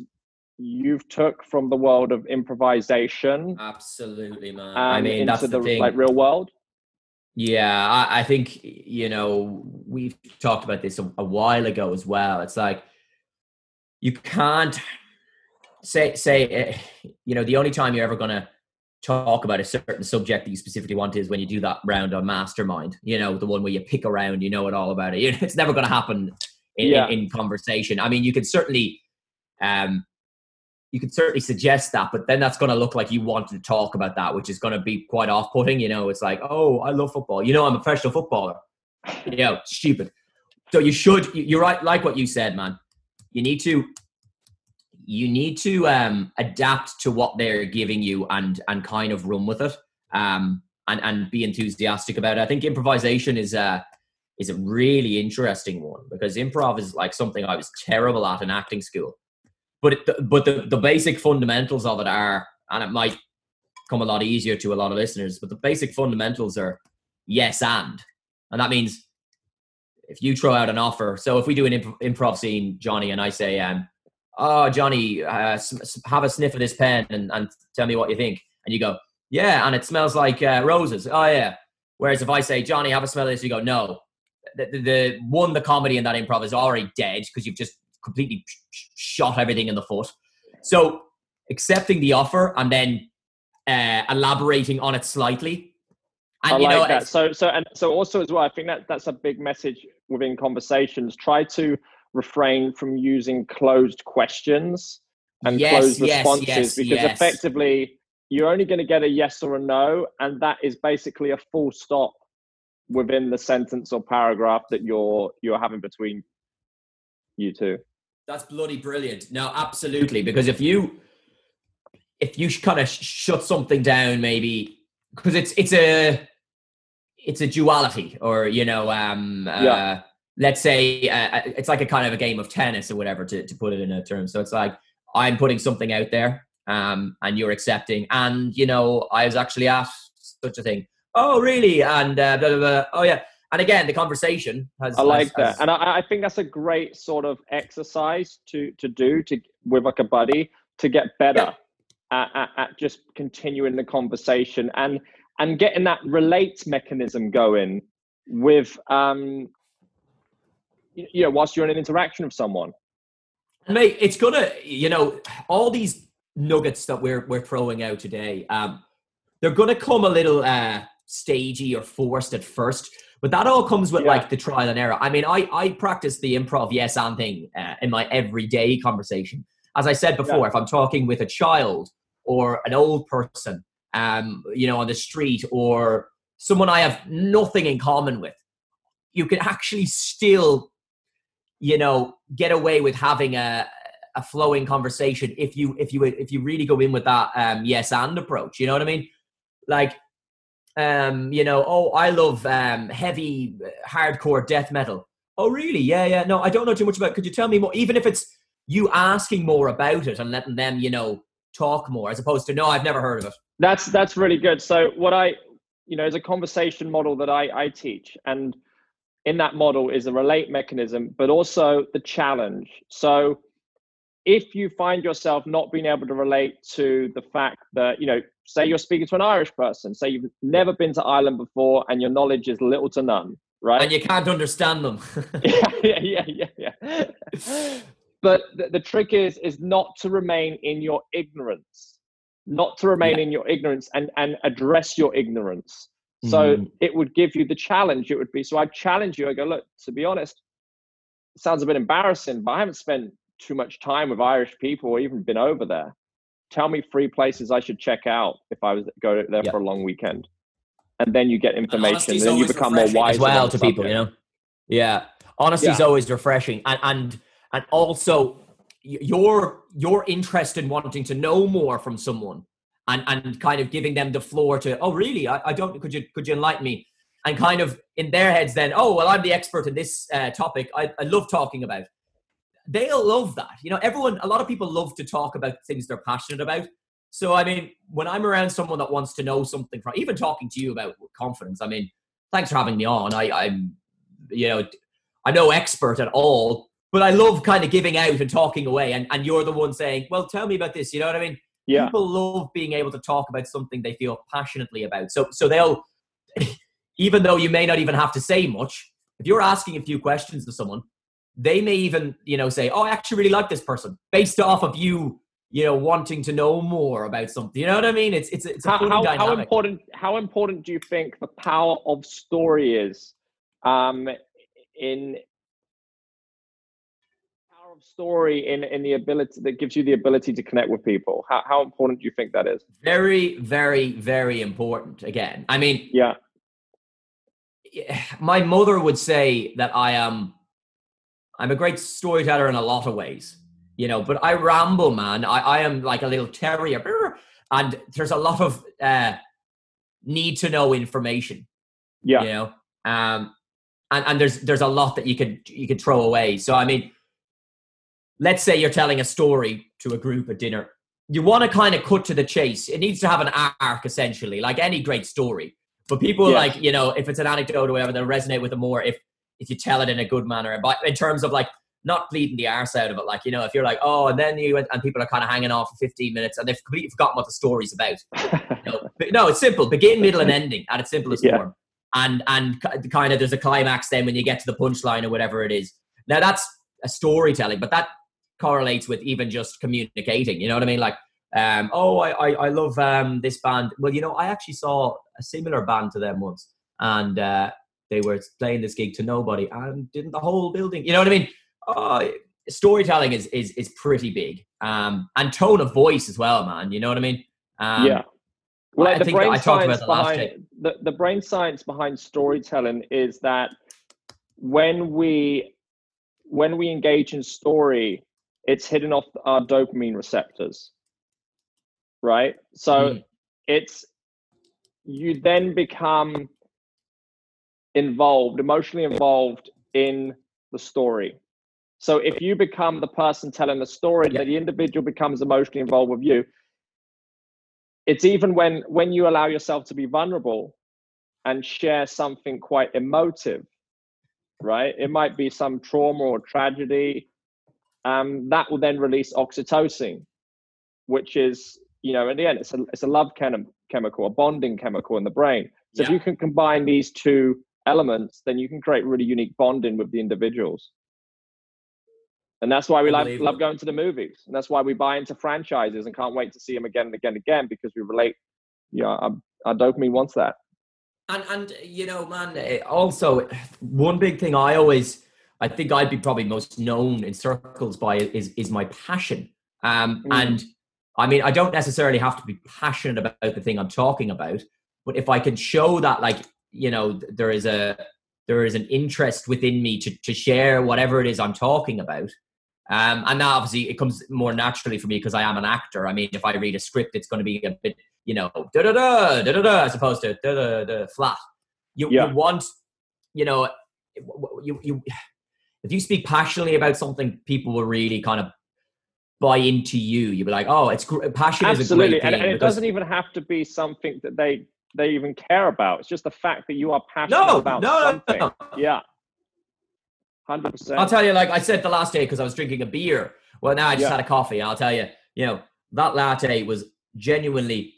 you've took from the world of improvisation Absolutely, man. um, I mean, into that's the, the thing. like real world Yeah, I, I think you know we've talked about this a, a while ago as well. It's like you can't say say eh, you know the only time you're ever gonna talk about a certain subject that you specifically want is when you do that round on mastermind. You know, the one where you pick around, you know it all about it. It's never gonna happen in, Yeah. in, in conversation. I mean, you can certainly um you could certainly suggest that, but then that's going to look like you want to talk about that, which is going to be quite off-putting. You know, it's like, oh, I love football. You know, I'm a professional footballer. You know, stupid. So you should. You're right. Like what you said, man. You need to. You need to um, adapt to what they're giving you and and kind of run with it. Um, and and be enthusiastic about it. I think improvisation is a is a really interesting one because improv is like something I was terrible at in acting school but it, but the, the basic fundamentals of it are and it might come a lot easier to a lot of listeners but the basic fundamentals are yes and and that means if you throw out an offer so if we do an imp- improv scene johnny and i say um oh johnny uh, have a sniff of this pen and, and tell me what you think and you go yeah, and it smells like uh, roses. Oh yeah. Whereas if I say, Johnny, have a smell of this, you go, no. The, the, the one, the comedy in that improv is already dead because you've just completely shot everything in the foot. So accepting the offer and then uh, elaborating on it slightly. And, I like know, that. So, so, and so also as well, I think that that's a big message within conversations. Try to refrain from using closed questions and yes, closed responses yes, yes, because effectively you're only going to get a yes or a no, and that is basically a full stop within the sentence or paragraph that you're you're having between you two. That's bloody brilliant. No, absolutely. Because if you if you kind of shut something down, maybe because it's it's a it's a duality, or you know, um, uh, yeah. Let's say uh, uh, it's like a kind of a game of tennis or whatever to to put it in a term. So it's like I'm putting something out there, um, and you're accepting, and you know, I was actually asked such a thing. Oh, really? And uh, blah, blah, blah. oh yeah, and again, the conversation has. I like has, that, has, and I, I, think that's a great sort of exercise to to do to with like a buddy to get better yeah. at, at, at, just continuing the conversation and and getting that relate mechanism going with um you know whilst you're in an interaction with someone. Mate, it's gonna you know all these nuggets that we're we're throwing out today. Um, they're gonna come a little uh stagey or forced at first but that all comes with yeah. like the trial and error. I mean, I I practice the improv yes and thing uh, in my everyday conversation. As I said before, yeah. if I'm talking with a child or an old person, um, you know, on the street or someone I have nothing in common with, you can actually still, you know, get away with having a a flowing conversation if you if you if you really go in with that um, yes and approach. You know what I mean? Like um, you know, oh, I love um, heavy, hardcore death metal. Oh, really? Yeah, yeah. No, I don't know too much about. It. Could you tell me more? Even if it's you asking more about it and letting them, you know, talk more, as opposed to no, I've never heard of it. That's that's really good. So what I, you know, is a conversation model that I I teach, and in that model is a relate mechanism, but also the challenge. So if you find yourself not being able to relate to the fact that you know say you're speaking to an irish person say you've never been to ireland before and your knowledge is little to none right? And you can't understand them. Yeah yeah yeah yeah, but the, the, trick is is not to remain in your ignorance. Not to remain yeah. in your ignorance and and address your ignorance so mm. it would give you the challenge it would be so i challenge you i go look to be honest sounds a bit embarrassing but i haven't spent too much time with Irish people or even been over there. Tell me three places I should check out if I was go there for a long weekend. And then you get information, and, and then you become more wise as well to people. You know, yeah, honesty is yeah. always refreshing, and and and also your your interest in wanting to know more from someone and and kind of giving them the floor to oh really I, I don't could you could you enlighten me and kind of in their heads then oh well i'm the expert in this uh, topic I, I love talking about they'll love that. You know, everyone, a lot of people love to talk about things they're passionate about. So, I mean, when I'm around someone that wants to know something from, even talking to you about confidence, I mean, thanks for having me on. I, I'm, you know, I'm no expert at all, but I love kind of giving out and talking away. And, and you're the one saying, well, tell me about this. You know what I mean? Yeah. People love being able to talk about something they feel passionately about. So, so they'll, even though you may not even have to say much, if you're asking a few questions to someone, they may even you know say oh i actually really like this person based off of you you know wanting to know more about something you know what i mean it's it's, it's how, how, how, important how important do you think the power of story is um in story in in the ability that gives you the ability to connect with people how, how important do you think that is very very very important again i mean yeah my mother would say that i am I'm a great storyteller in a lot of ways, you know, but I ramble, man. I, I am like a little terrier, and there's a lot of uh, need to know information. Yeah, you know, um, and and there's there's a lot that you could you could throw away. So I mean, let's say you're telling a story to a group at dinner. You want to kind of cut to the chase. It needs to have an arc, essentially, like any great story. But people yes. like, you know, if it's an anecdote or whatever, they'll resonate with it more if if you tell it in a good manner. But in terms of like not bleeding the arse out of it. Like, you know, if you're like, oh, and then you went, and people are kind of hanging on for 15 minutes and they've completely forgotten what the story's about. You know, no, it's simple. Begin, middle, and ending at its simplest yeah. form. And and kind of there's a climax then when you get to the punchline or whatever it is. Now that's a storytelling, but that correlates with even just communicating. You know what I mean? Like, um, oh, I, I, I love um, this band. Well, you know, I actually saw a similar band to them once, and uh, they were playing this gig to nobody, and didn't the whole building? You know what I mean? Oh, storytelling is is is pretty big, um, and tone of voice as well, man. You know what I mean? Um, yeah. Well, I the think brain I talked about the behind, the, the brain science behind storytelling is that when we when we engage in story, it's hitting off our dopamine receptors, right? So mm. it's you then become involved, emotionally involved in the story. So if you become the person telling the story, that the individual becomes emotionally involved with you. It's even when when you allow yourself to be vulnerable and share something quite emotive, right? It might be some trauma or tragedy. Um, that will then release oxytocin, which is, you know, in the end, it's a it's a love chem- chemical, a bonding chemical in the brain. So yeah. if you can combine these two elements, then you can create really unique bonding with the individuals. And that's why we love, love going to the movies. And that's why we buy into franchises and can't wait to see them again and again and again because we relate. Yeah, our, our dopamine wants that. And, and, you know, man, also, one big thing I always, I think I'd be probably most known in circles by is, is my passion. Um, mm. And I mean, I don't necessarily have to be passionate about the thing I'm talking about, but if I can show that, like, you know, there is a, there is an interest within me to, to share whatever it is I'm talking about, um, and now obviously it comes more naturally for me because I am an actor. I mean, if I read a script, it's going to be a bit, you know, da da da da da da, as opposed to da da da flat. You, yeah. you want, you know, you you if you speak passionately about something, people will really kind of buy into you. You'll be like, oh, it's passion Absolutely. is a great thing. And, and it doesn't even have to be something that they they even care about. It's just the fact that you are passionate no, about no, something. No, no. Yeah. Hundred percent. I'll tell you, like I said the last day, because I was drinking a beer. Well, now I just yeah. had a coffee. I'll tell you, you know, that latte was genuinely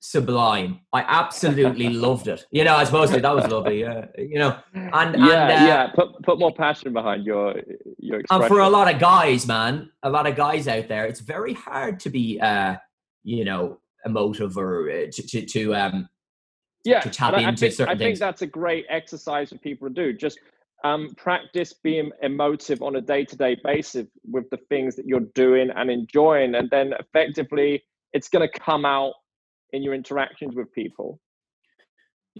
sublime. I absolutely loved it. You know, I suppose that was lovely. Yeah, you know, and yeah, and, uh, yeah. Put put more passion behind your your. Expression. And for a lot of guys, man, a lot of guys out there, it's very hard to be, uh, you know, emotive or uh, to, to, to um. Yeah, to tap into I think, certain I think things. that's a great exercise for people to do. Just um, practice being emotive on a day-to-day basis with the things that you're doing and enjoying and then effectively it's going to come out in your interactions with people?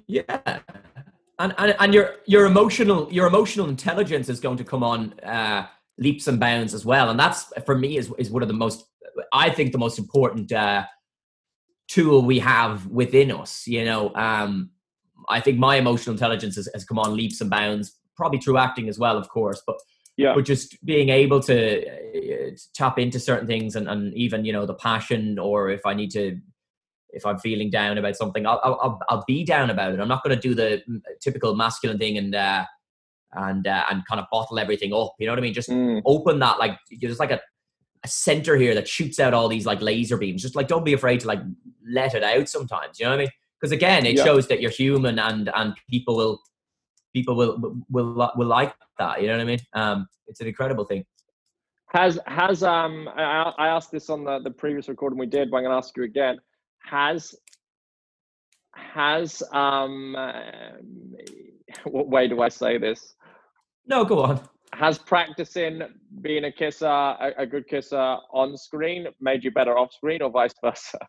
Yeah. And, and and your your emotional your emotional intelligence is going to come on uh, leaps and bounds as well. And that's for me is, is one of the most i think the most important uh, tool we have within us you know? Um, I think my emotional intelligence has, has come on leaps and bounds probably through acting as well, of course, but yeah. but just being able to uh, tap into certain things and, and even you know the passion or if I need to if I'm feeling down about something I'll I'll, I'll be down about it I'm not going to do the typical masculine thing and uh, and uh, and kind of bottle everything up you know what I mean just mm. open that like there's like a a center here that shoots out all these like laser beams just like don't be afraid to like let it out sometimes you know what I mean because again it yeah. shows that you're human and and people will people will will will like that. You know what I mean? Um, it's an incredible thing. Has has um I, I asked this on the the previous recording we did, but I'm gonna ask you again. Has has um uh, what way do I say this? No, go on. Has practicing being a kisser, a, a good kisser on screen, made you better off screen, or vice versa?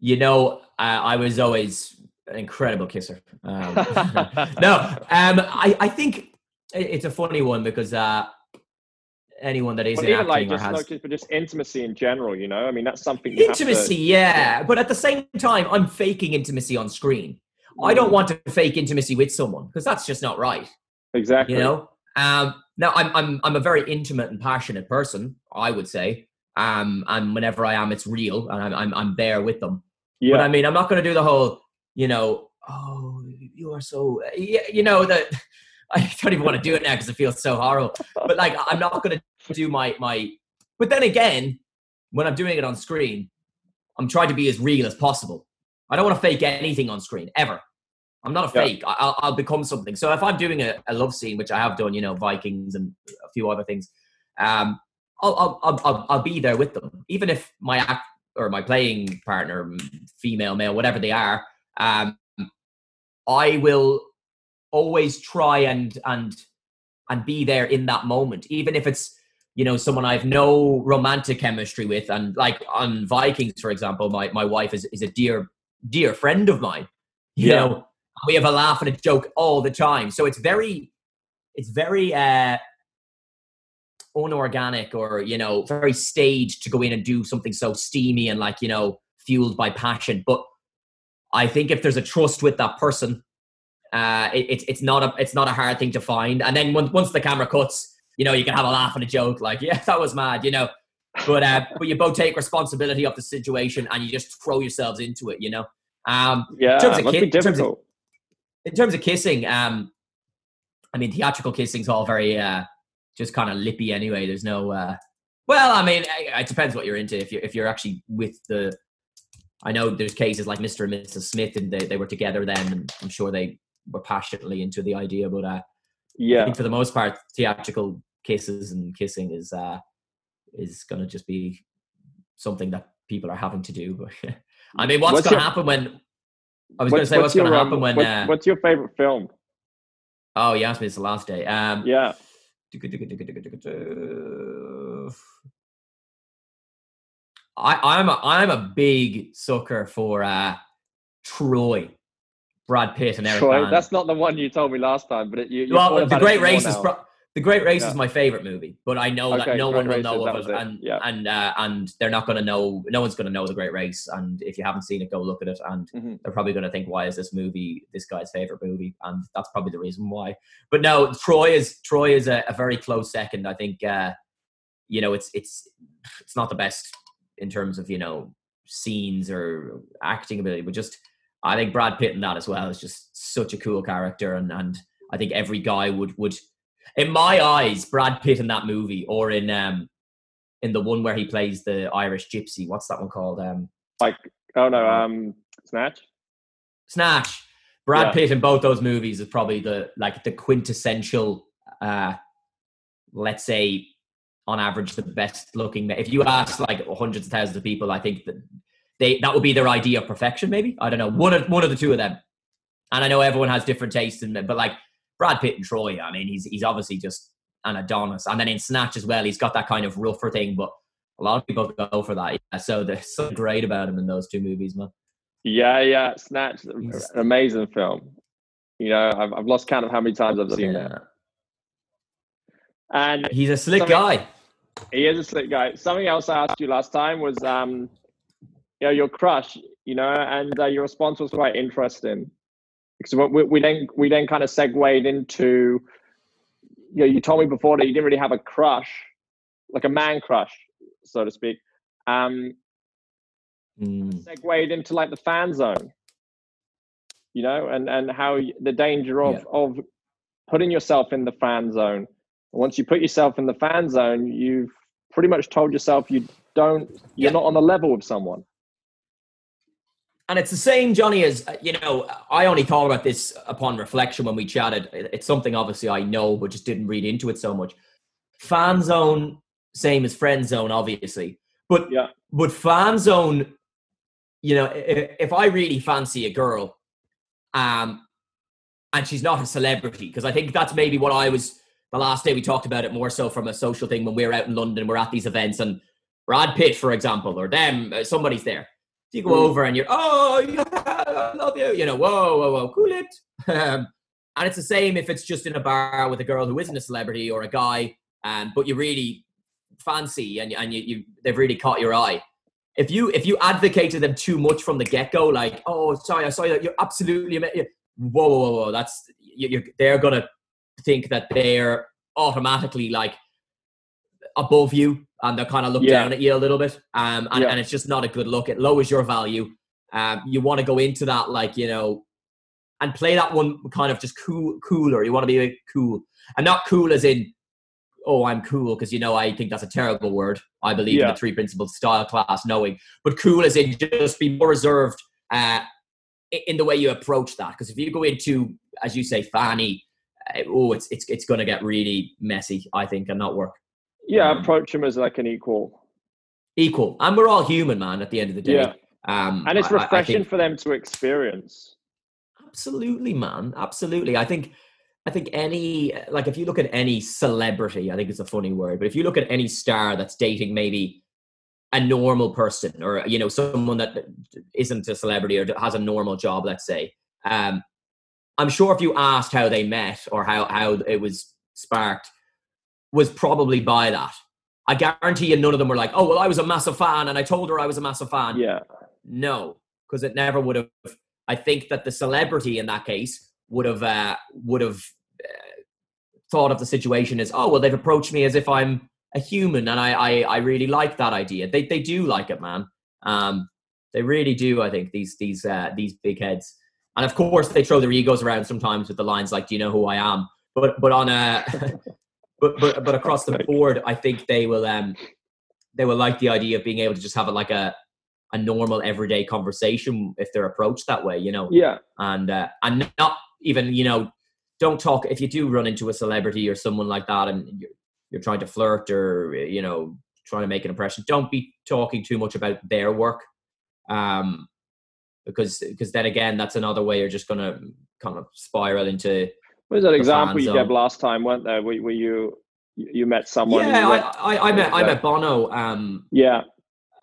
You know, uh, I was always an incredible kisser. Um, no, um, I, I think it's a funny one because uh, anyone that is well, even like just, has... not just, but just intimacy in general, you know. I mean, that's something. intimacy, to... yeah, but at the same time, I'm faking intimacy on screen. Mm. I don't mm. want to fake intimacy with someone because that's just not right. Exactly. You know. Um, now, I'm I'm I'm a very intimate and passionate person. I would say. Um, and whenever I am, it's real, and I'm I'm, I'm there with them. Yeah. But I mean, I'm not going to do the whole you know, oh, you are so, you know, that I don't even want to do it now because it feels so horrible. But like, I'm not going to do my my. But then again, when I'm doing it on screen, I'm trying to be as real as possible. I don't want to fake anything on screen ever. I'm not a fake. Yeah. I'll, I'll, become something. So if I'm doing a, a, love scene, which I have done, you know, Vikings and a few other things, um, I'll, I'll, I'll, I'll be there with them, even if my act or my playing partner, female, male, whatever they are. Um, I will always try and and and be there in that moment, even if it's you know someone I've no romantic chemistry with. And like on Vikings, for example, my my wife is is a dear dear friend of mine. You yeah. know, we have a laugh and a joke all the time. So it's very it's very uh unorganic or you know very staged to go in and do something so steamy and like you know fueled by passion but i think if there's a trust with that person uh, it, it's not a it's not a hard thing to find. And then once once the camera cuts, you know, you can have a laugh and a joke, like, yeah, that was mad, you know. But uh, but you both take responsibility of the situation and you just throw yourselves into it, you know. Um, yeah, in terms of, ki- in terms of, in terms of kissing, um, I mean, theatrical kissing's all very uh, just kind of lippy anyway. There's no, uh, well, I mean, it depends what you're into. If you're if you're actually with the, I know there's cases like Mr. and Mrs. Smith, and they, they were together then, and I'm sure they were passionately into the idea. But uh, yeah, I think for the most part, theatrical kisses and kissing is uh, is going to just be something that people are having to do. But I mean, what's, what's going to happen when? I was going to say what's, what's going to happen um, when. What, uh, what's your favorite film? Oh, you asked me It's the last day. Um, yeah. I, I'm a, I'm a big sucker for uh, Troy. Brad Pitt and Eric. Troy, that's not the one you told me last time, but it, you. Well, the Great Race is pro- the Great Race yeah. is my favorite movie, but I know okay, that no one will know of it, it, and yeah. and uh, and they're not going to know. No one's going to know the Great Race, and if you haven't seen it, go look at it, and mm-hmm. they're probably going to think, "Why is this movie this guy's favorite movie?" And that's probably the reason why. But no, Troy is Troy is a, a very close second. I think uh, you know it's it's it's not the best in terms of you know scenes or acting ability, but just I think Brad Pitt in that as well is just such a cool character, and and I think every guy would would, in my eyes, Brad Pitt in that movie or in um in the one where he plays the Irish gypsy. What's that one called? Um, like oh no, um, Snatch. Snatch. Brad yeah. Pitt in both those movies is probably the like the quintessential, uh, let's say, on average, the best looking. If you ask like hundreds of thousands of people, I think that they that would be their idea of perfection. Maybe I don't know one of one of the two of them. And I know everyone has different tastes in them, but like Brad Pitt and Troy, I mean, he's he's obviously just an Adonis. And then in Snatch as well, he's got that kind of rougher thing, but a lot of people go for that. Yeah. So there's something great about him in those two movies, man. Yeah, yeah. Snatch, an amazing film. You know, I've, I've lost count of how many times I've seen yeah. that. And he's a slick guy. He is a slick guy. Something else I asked you last time was um, you know, your crush, you know, and uh, your response was quite interesting because we, we then we then kind of segued into, you know, you told me before that you didn't really have a crush, like a man crush, so to speak. Um, mm. Segued into like the fan zone, you know, and and how the danger of yeah. of putting yourself in the fan zone. Once you put yourself in the fan zone, you've pretty much told yourself you don't you're yeah. not on the level with someone and it's the same, Johnny, as uh, you know. I only thought about this upon reflection when we chatted. It's something obviously I know, but just didn't read into it so much. Fan zone, same as friend zone, obviously. But yeah, but fan zone, you know, if, if I really fancy a girl, um, and she's not a celebrity, because I think that's maybe what I was the last day we talked about it more so from a social thing when we are out in London, we're at these events, and Brad Pitt, for example, or them, uh, somebody's there you go mm. over and you're, oh, yeah, I love you. You know, whoa, whoa, whoa, cool it. Um, and it's the same if it's just in a bar with a girl who isn't a celebrity or a guy, um, but you really fancy and, and you, you, they've really caught your eye. If you if you advocated them too much from the get go, like, oh, sorry, I saw you, you're absolutely, whoa, whoa, whoa, whoa, that's you, they're gonna think that they're automatically like above you and they kind of look yeah. down at you a little bit. Um, and, yeah. and it's just not a good look. It lowers your value. Um, you want to go into that like, you know, and play that one kind of just cool, cooler. You want to be cool, and not cool as in, oh, I'm cool because you know I think that's a terrible word. I believe yeah. in the three principles style class, knowing, but cool as in just be more reserved uh, in the way you approach that. Because if you go into, as you say, fanny, uh, oh, it's it's it's going to get really messy, I think, and not work. Yeah, um, approach him as like an equal. Equal, and we're all human, man. At the end of the day, yeah. Um, and it's refreshing I, I think, for them to experience. Absolutely, man. Absolutely. I think I think any like if you look at any celebrity, I think it's a funny word, but if you look at any star that's dating maybe a normal person or you know someone that isn't a celebrity or has a normal job, let's say, um, I'm sure if you asked how they met or how how it was sparked, was probably by that. I guarantee you, none of them were like, "Oh, well, I was a massive fan, and I told her I was a massive fan." Yeah. No, because it never would have I think that the celebrity in that case would have uh, would have uh, thought of the situation as, oh well, they've approached me as if I'm a human, and I I, I really like that idea. They they do like it, man. Um, they really do. I think these these uh, these big heads, and of course they throw their egos around sometimes with the lines like, "Do you know who I am?" But but on a but but but across the board, I think they will um they will like the idea of being able to just have it like a a normal everyday conversation if they're approached that way, you know. Yeah. And uh, and not even you know, don't talk if you do run into a celebrity or someone like that, and you're, you're trying to flirt or you know trying to make an impression. Don't be talking too much about their work, um, because because then again, that's another way you're just gonna kind of spiral into. Was that example you gave last time? weren't there? Were, were you you met someone? Yeah, I, I, I, met I met Bono. Um, yeah,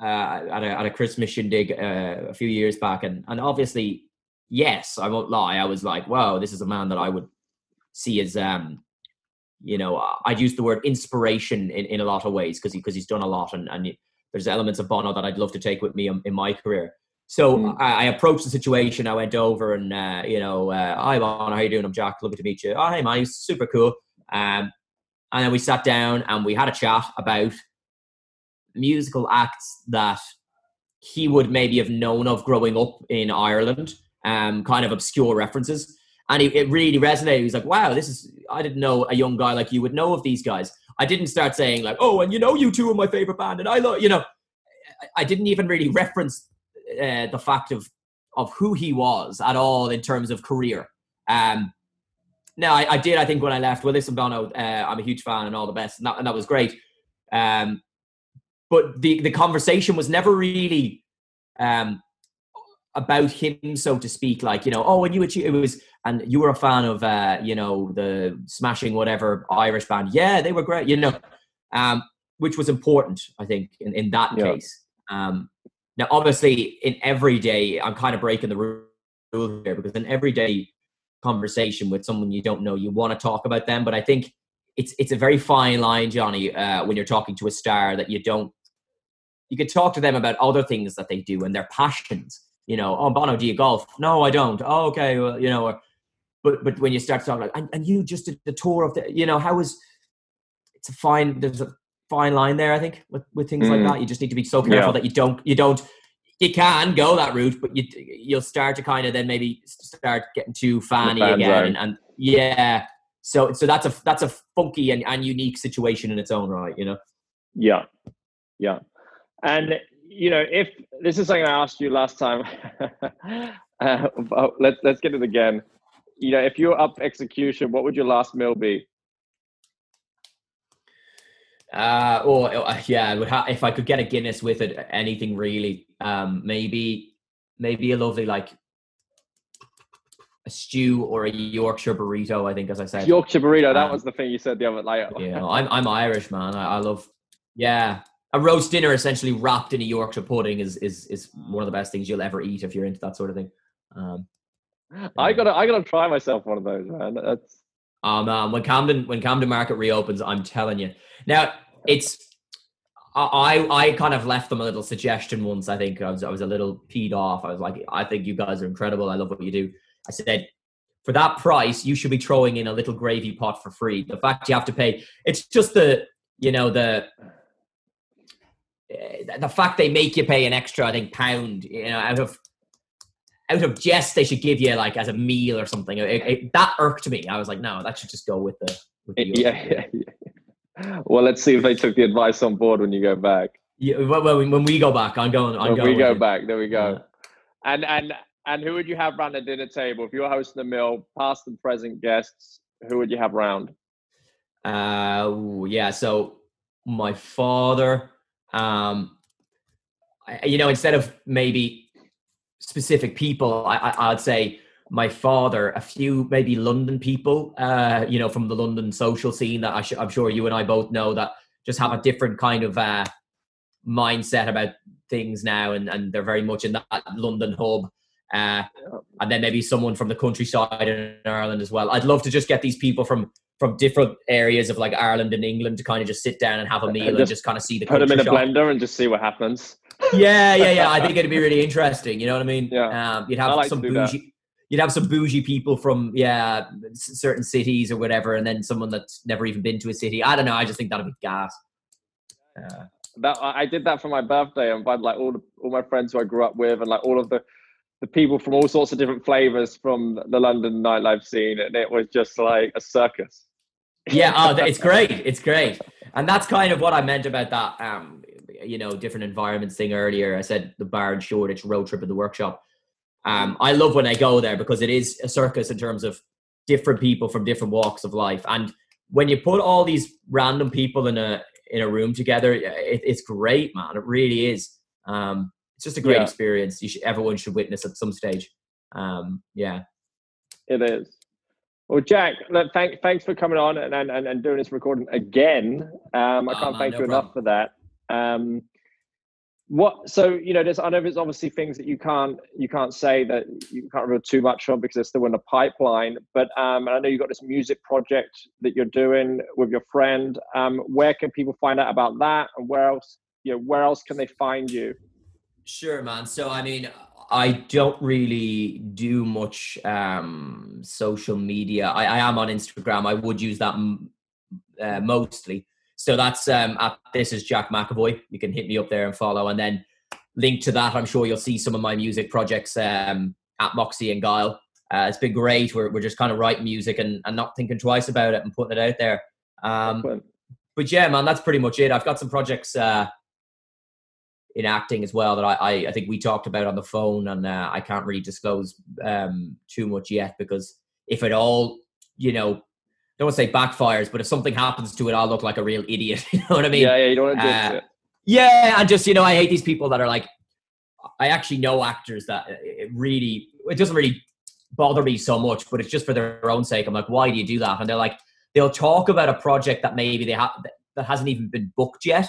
uh, at, a, at a Christmas shindig uh, a few years back, and and obviously, yes, I won't lie, I was like, wow, this is a man that I would see as, um, you know, I'd use the word inspiration in, in a lot of ways because he, because he's done a lot, and and there's elements of Bono that I'd love to take with me in, in my career. So mm. I, I, approached the situation. I went over and uh, you know, uh, hi Bono, how you doing? I'm Jack. Lovely to meet you. Oh hey man, he's super cool. Um, and then we sat down and we had a chat about musical acts that he would maybe have known of growing up in Ireland, um, kind of obscure references. And it, it really resonated. He was like, wow, this is, I didn't know a young guy like you would know of these guys. I didn't start saying, like, oh, and you know, U2 are my favorite band. And I love, you know, I didn't even really reference uh, the fact of, of who he was at all in terms of career. Um, now, I, I did, I think, when I left, well, listen, Bono, uh, I'm a huge fan and all the best. And that, and that was great. Um, but the the conversation was never really um, about him, so to speak. Like you know, oh, and you achieve, it was, and you were a fan of uh, you know the smashing whatever Irish band. Yeah, they were great. You know, um, which was important, I think, in in that yeah. case. Um, now, obviously, in everyday, I'm kind of breaking the rule here because in everyday conversation with someone you don't know, you want to talk about them. But I think it's it's a very fine line, Johnny, uh, when you're talking to a star that you don't you could talk to them about other things that they do and their passions. You know, oh Bono, do you golf? No, I don't. Oh, okay, well, you know, or, but but when you start talking like, and, and you just did the tour of the, you know, how was? It's a fine. There's a fine line there, I think, with with things mm. like that. You just need to be so careful yeah. that you don't you don't you can go that route, but you you'll start to kind of then maybe start getting too fanny again, and, and, yeah. So so that's a that's a funky and, and unique situation in its own right, you know. Yeah, yeah. And you know, if this is something I asked you last time, uh, let's let's get it again. You know, if you're up execution, what would your last meal be? Uh, or uh, yeah, ha- if I could get a Guinness with it, anything really. Um, maybe, maybe a lovely like a stew or a Yorkshire burrito. I think, as I said, Yorkshire burrito. That um, was the thing you said the other night. yeah, I'm I'm Irish, man. I, I love. Yeah, a roast dinner essentially wrapped in a Yorkshire pudding is is is one of the best things you'll ever eat if you're into that sort of thing. Um, I gotta I gotta try myself one of those, man. That's um, um when Camden when Camden Market reopens, I'm telling you. Now it's I I kind of left them a little suggestion once. I think I was I was a little peed off. I was like, I think you guys are incredible. I love what you do. I said, for that price, you should be throwing in a little gravy pot for free. The fact you have to pay, it's just the you know the the fact they make you pay an extra, I think, pound, you know, out of out of jest they should give you like as a meal or something. It, it, that irked me. I was like, no, that should just go with the. With the yeah, yeah, yeah. Well, let's see if they took the advice on board when you go back. Yeah, well, when we go back, I'm going. I'm when going we go back, there we go. Yeah. And and and who would you have around the dinner table if you were hosting a meal, past and present guests? Who would you have around? Uh, yeah. So my father, um, I, you know, instead of maybe specific people, I, I'd say my father, a few maybe London people, uh, you know, from the London social scene that I am sure you and I both know that just have a different kind of uh, mindset about things now, and, and they're very much in that London hub. Uh, and then maybe someone from the countryside in Ireland as well. I'd love to just get these people from from different areas of like Ireland and England to kind of just sit down and have a meal and just, and just kind of see the put them in a shop. blender and just see what happens. Yeah, yeah, yeah. I think it'd be really interesting. You know what I mean? Yeah. Um, you'd have like some bougie. You'd have some bougie people from yeah certain cities or whatever, and then someone that's never even been to a city. I don't know. I just think that'd be gas. Uh, that I did that for my birthday. and invited like all the, all my friends who I grew up with, and like all of the the people from all sorts of different flavors from the London nightlife scene, and it was just like a circus yeah, oh, it's great. It's great. And that's kind of what I meant about that, um, you know, different environments thing earlier. I said the bar and Shoreditch road trip in the workshop. Um, I love when I go there because it is a circus in terms of different people from different walks of life. And when you put all these random people in a in a room together, it, it's great, man. It really is. Um, it's just a great yeah. experience. You should, everyone should witness at some stage. Um, yeah, it is. Well, Jack, look, thank, thanks for coming on and, and, and doing this recording again. Um, I can't oh, thank no you problem. enough for that. Um, what? So you know, there's I know there's obviously things that you can't you can't say that you can't reveal too much on because they're still in the pipeline. But um, I know you've got this music project that you're doing with your friend. Um, where can people find out about that, and where else? You know, where else can they find you? Sure, man. So I mean, I don't really do much um, social media. I, I, am on Instagram. I would use that uh, mostly. So that's um, at this is Jack McEvoy. You can hit me up there and follow, and then link to that. I'm sure you'll see some of my music projects um, at Moxie and Guile. Uh, it's been great. We're we're just kind of writing music and, and not thinking twice about it and putting it out there. Um, but yeah, man, that's pretty much it. I've got some projects. Uh, in acting as well that I, I, I think we talked about on the phone, and uh, I can't really disclose um, too much yet because if it all, you know, I don't want to say backfires, but if something happens to it, I'll look like a real idiot. You know what I mean? Yeah, yeah, you don't want to uh, it. Yeah, and just you know, I hate these people that are like, I actually know actors that it really, it doesn't really bother me so much, but it's just for their own sake. I'm like, why do you do that? And they're like, they'll talk about a project that maybe they have that hasn't even been booked yet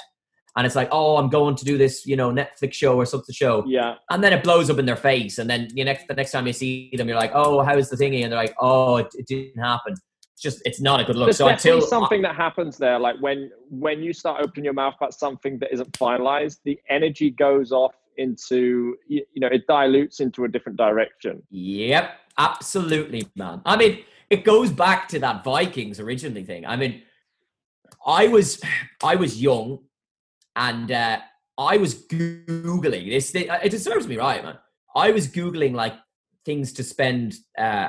and it's like, oh, I'm going to do this, you know, Netflix show or something show. Yeah. And then it blows up in their face, and then you next the next time you see them, you're like, oh, how's the thingy? And they're like, oh, it, it didn't happen. It's just it's not a good look. There's so until something that happens there, like when when you start opening your mouth about something that isn't finalized, the energy goes off into you, you know it dilutes into a different direction. Yep, absolutely, man. I mean, it goes back to that Vikings originally thing. I mean. I was I was young and uh, I was googling this. Uh, it deserves me right, man. I was googling like things to spend, uh,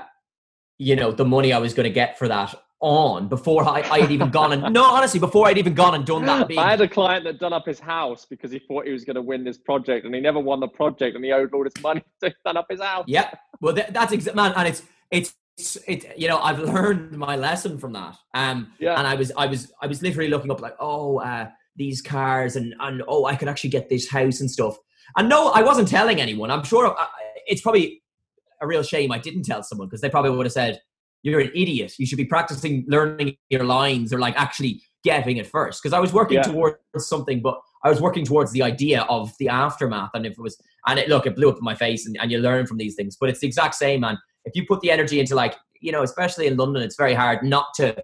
you know, the money I was going to get for that on before I, I had even gone and no, honestly, before I'd even gone and done that. Big, I had a client that done up his house because he thought he was going to win this project, and he never won the project, and he owed all this money to done up his house. Yeah, well, th- that's exactly man, and it's it's it you know i've learned my lesson from that um yeah and i was i was i was literally looking up like oh uh these cars and and oh I could actually get this house and stuff. And no, I wasn't telling anyone. I'm sure uh, it's probably a real shame I didn't tell someone because they probably would have said you're an idiot. You should be practicing learning your lines or like actually getting it first. Because I was working yeah. towards something, but I was working towards the idea of the aftermath. And if it was, and it, look, it blew up in my face and, and you learn from these things. But it's the exact same, man. If you put the energy into like, you know, especially in London, it's very hard not to,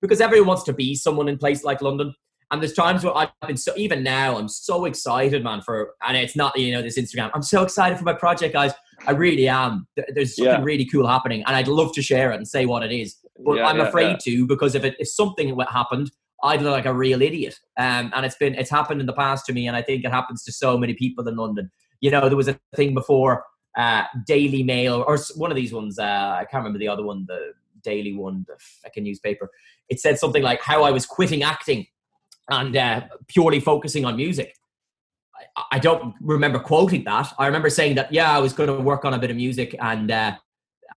because everyone wants to be someone in place like London. And there's times where I've been so even now I'm so excited, man. For and it's not you know this Instagram. I'm so excited for my project, guys. I really am. There's something yeah. really cool happening, and I'd love to share it and say what it is. But yeah, I'm yeah, afraid to because if it if something happened, I'd look like a real idiot. Um, and it's been it's happened in the past to me, and I think it happens to so many people in London. You know, there was a thing before uh, Daily Mail or one of these ones. Uh, I can't remember the other one, the Daily one, the fucking newspaper. It said something like how I was quitting acting and uh, purely focusing on music. I, I, don't remember quoting that. I remember saying that yeah, I was going to work on a bit of music and uh,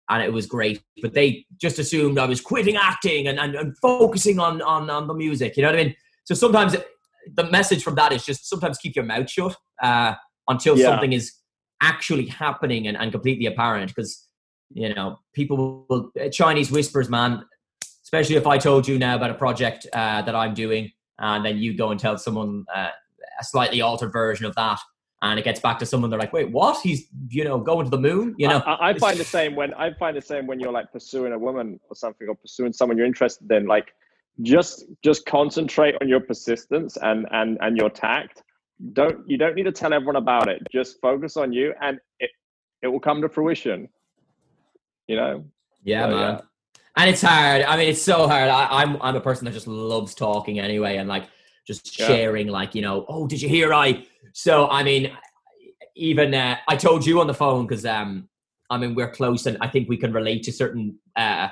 and it was great. But they just assumed I was quitting acting and, and, and focusing on, on on the music. You know what I mean? So sometimes the message from that is just sometimes keep your mouth shut uh, until yeah. something is actually happening and, and completely apparent because you know people will uh, chinese whispers man especially if i told you now about a project uh, that i'm doing and then you go and tell someone uh, a slightly altered version of that and it gets back to someone they're like wait what? He's you know going to the moon you know? I, I, find the same when i find the same when you're like pursuing a woman or something or pursuing someone you're interested in like just just concentrate on your persistence and and and your tact. Don't you don't need to tell everyone about it. Just focus on you and it it will come to fruition. You know? Yeah so, man. yeah. And it's hard i mean it's so hard I, am I'm, I'm a person that just loves talking anyway and like just yeah. sharing like you know oh did you hear i so i mean even uh, i told you on the phone because um i mean we're close and i think we can relate to certain uh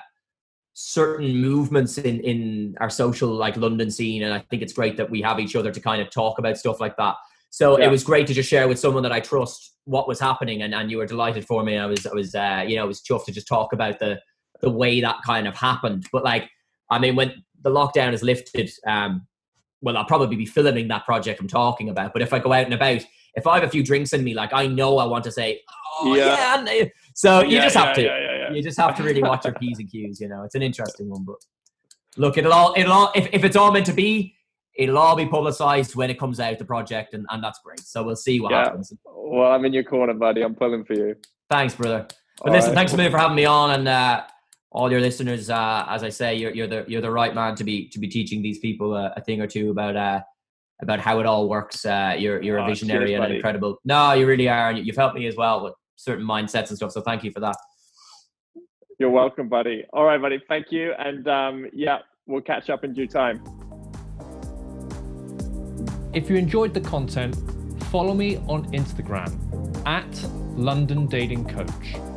certain movements in in our social like London scene, and I think it's great that we have each other to kind of talk about stuff like that. So yeah. it was great to just share with someone that I trust what was happening, and, and you were delighted for me. I was I was uh, you know I was chuffed to just talk about the the way that kind of happened. But like I mean, when the lockdown is lifted, um, well, I'll probably be filming that project I'm talking about. But if I go out and about, if I have a few drinks in me, like I know I want to say, oh yeah. yeah. So you yeah, just have to you just have to really watch your p's and q's. You know, it's an interesting one, but look, it'll all it'll all if, if it's all meant to be, it'll all be publicized when it comes out the project, and, and that's great. So we'll see what yeah. happens. Well, I'm in your corner, buddy. I'm pulling for you. Thanks, brother. But all listen, right. thanks a million for having me on, and uh, all your listeners. Uh, as I say, you're, you're the you're the right man to be to be teaching these people a, a thing or two about uh, about how it all works. Uh, you're you're a visionary cheers, and buddy. incredible. No, you really are, and you've helped me as well with certain mindsets and stuff. So thank you for that. You're welcome, buddy. All right, buddy. Thank you. And um, yeah, we'll catch up in due time. If you enjoyed the content, follow me on Instagram at London Dating Coach.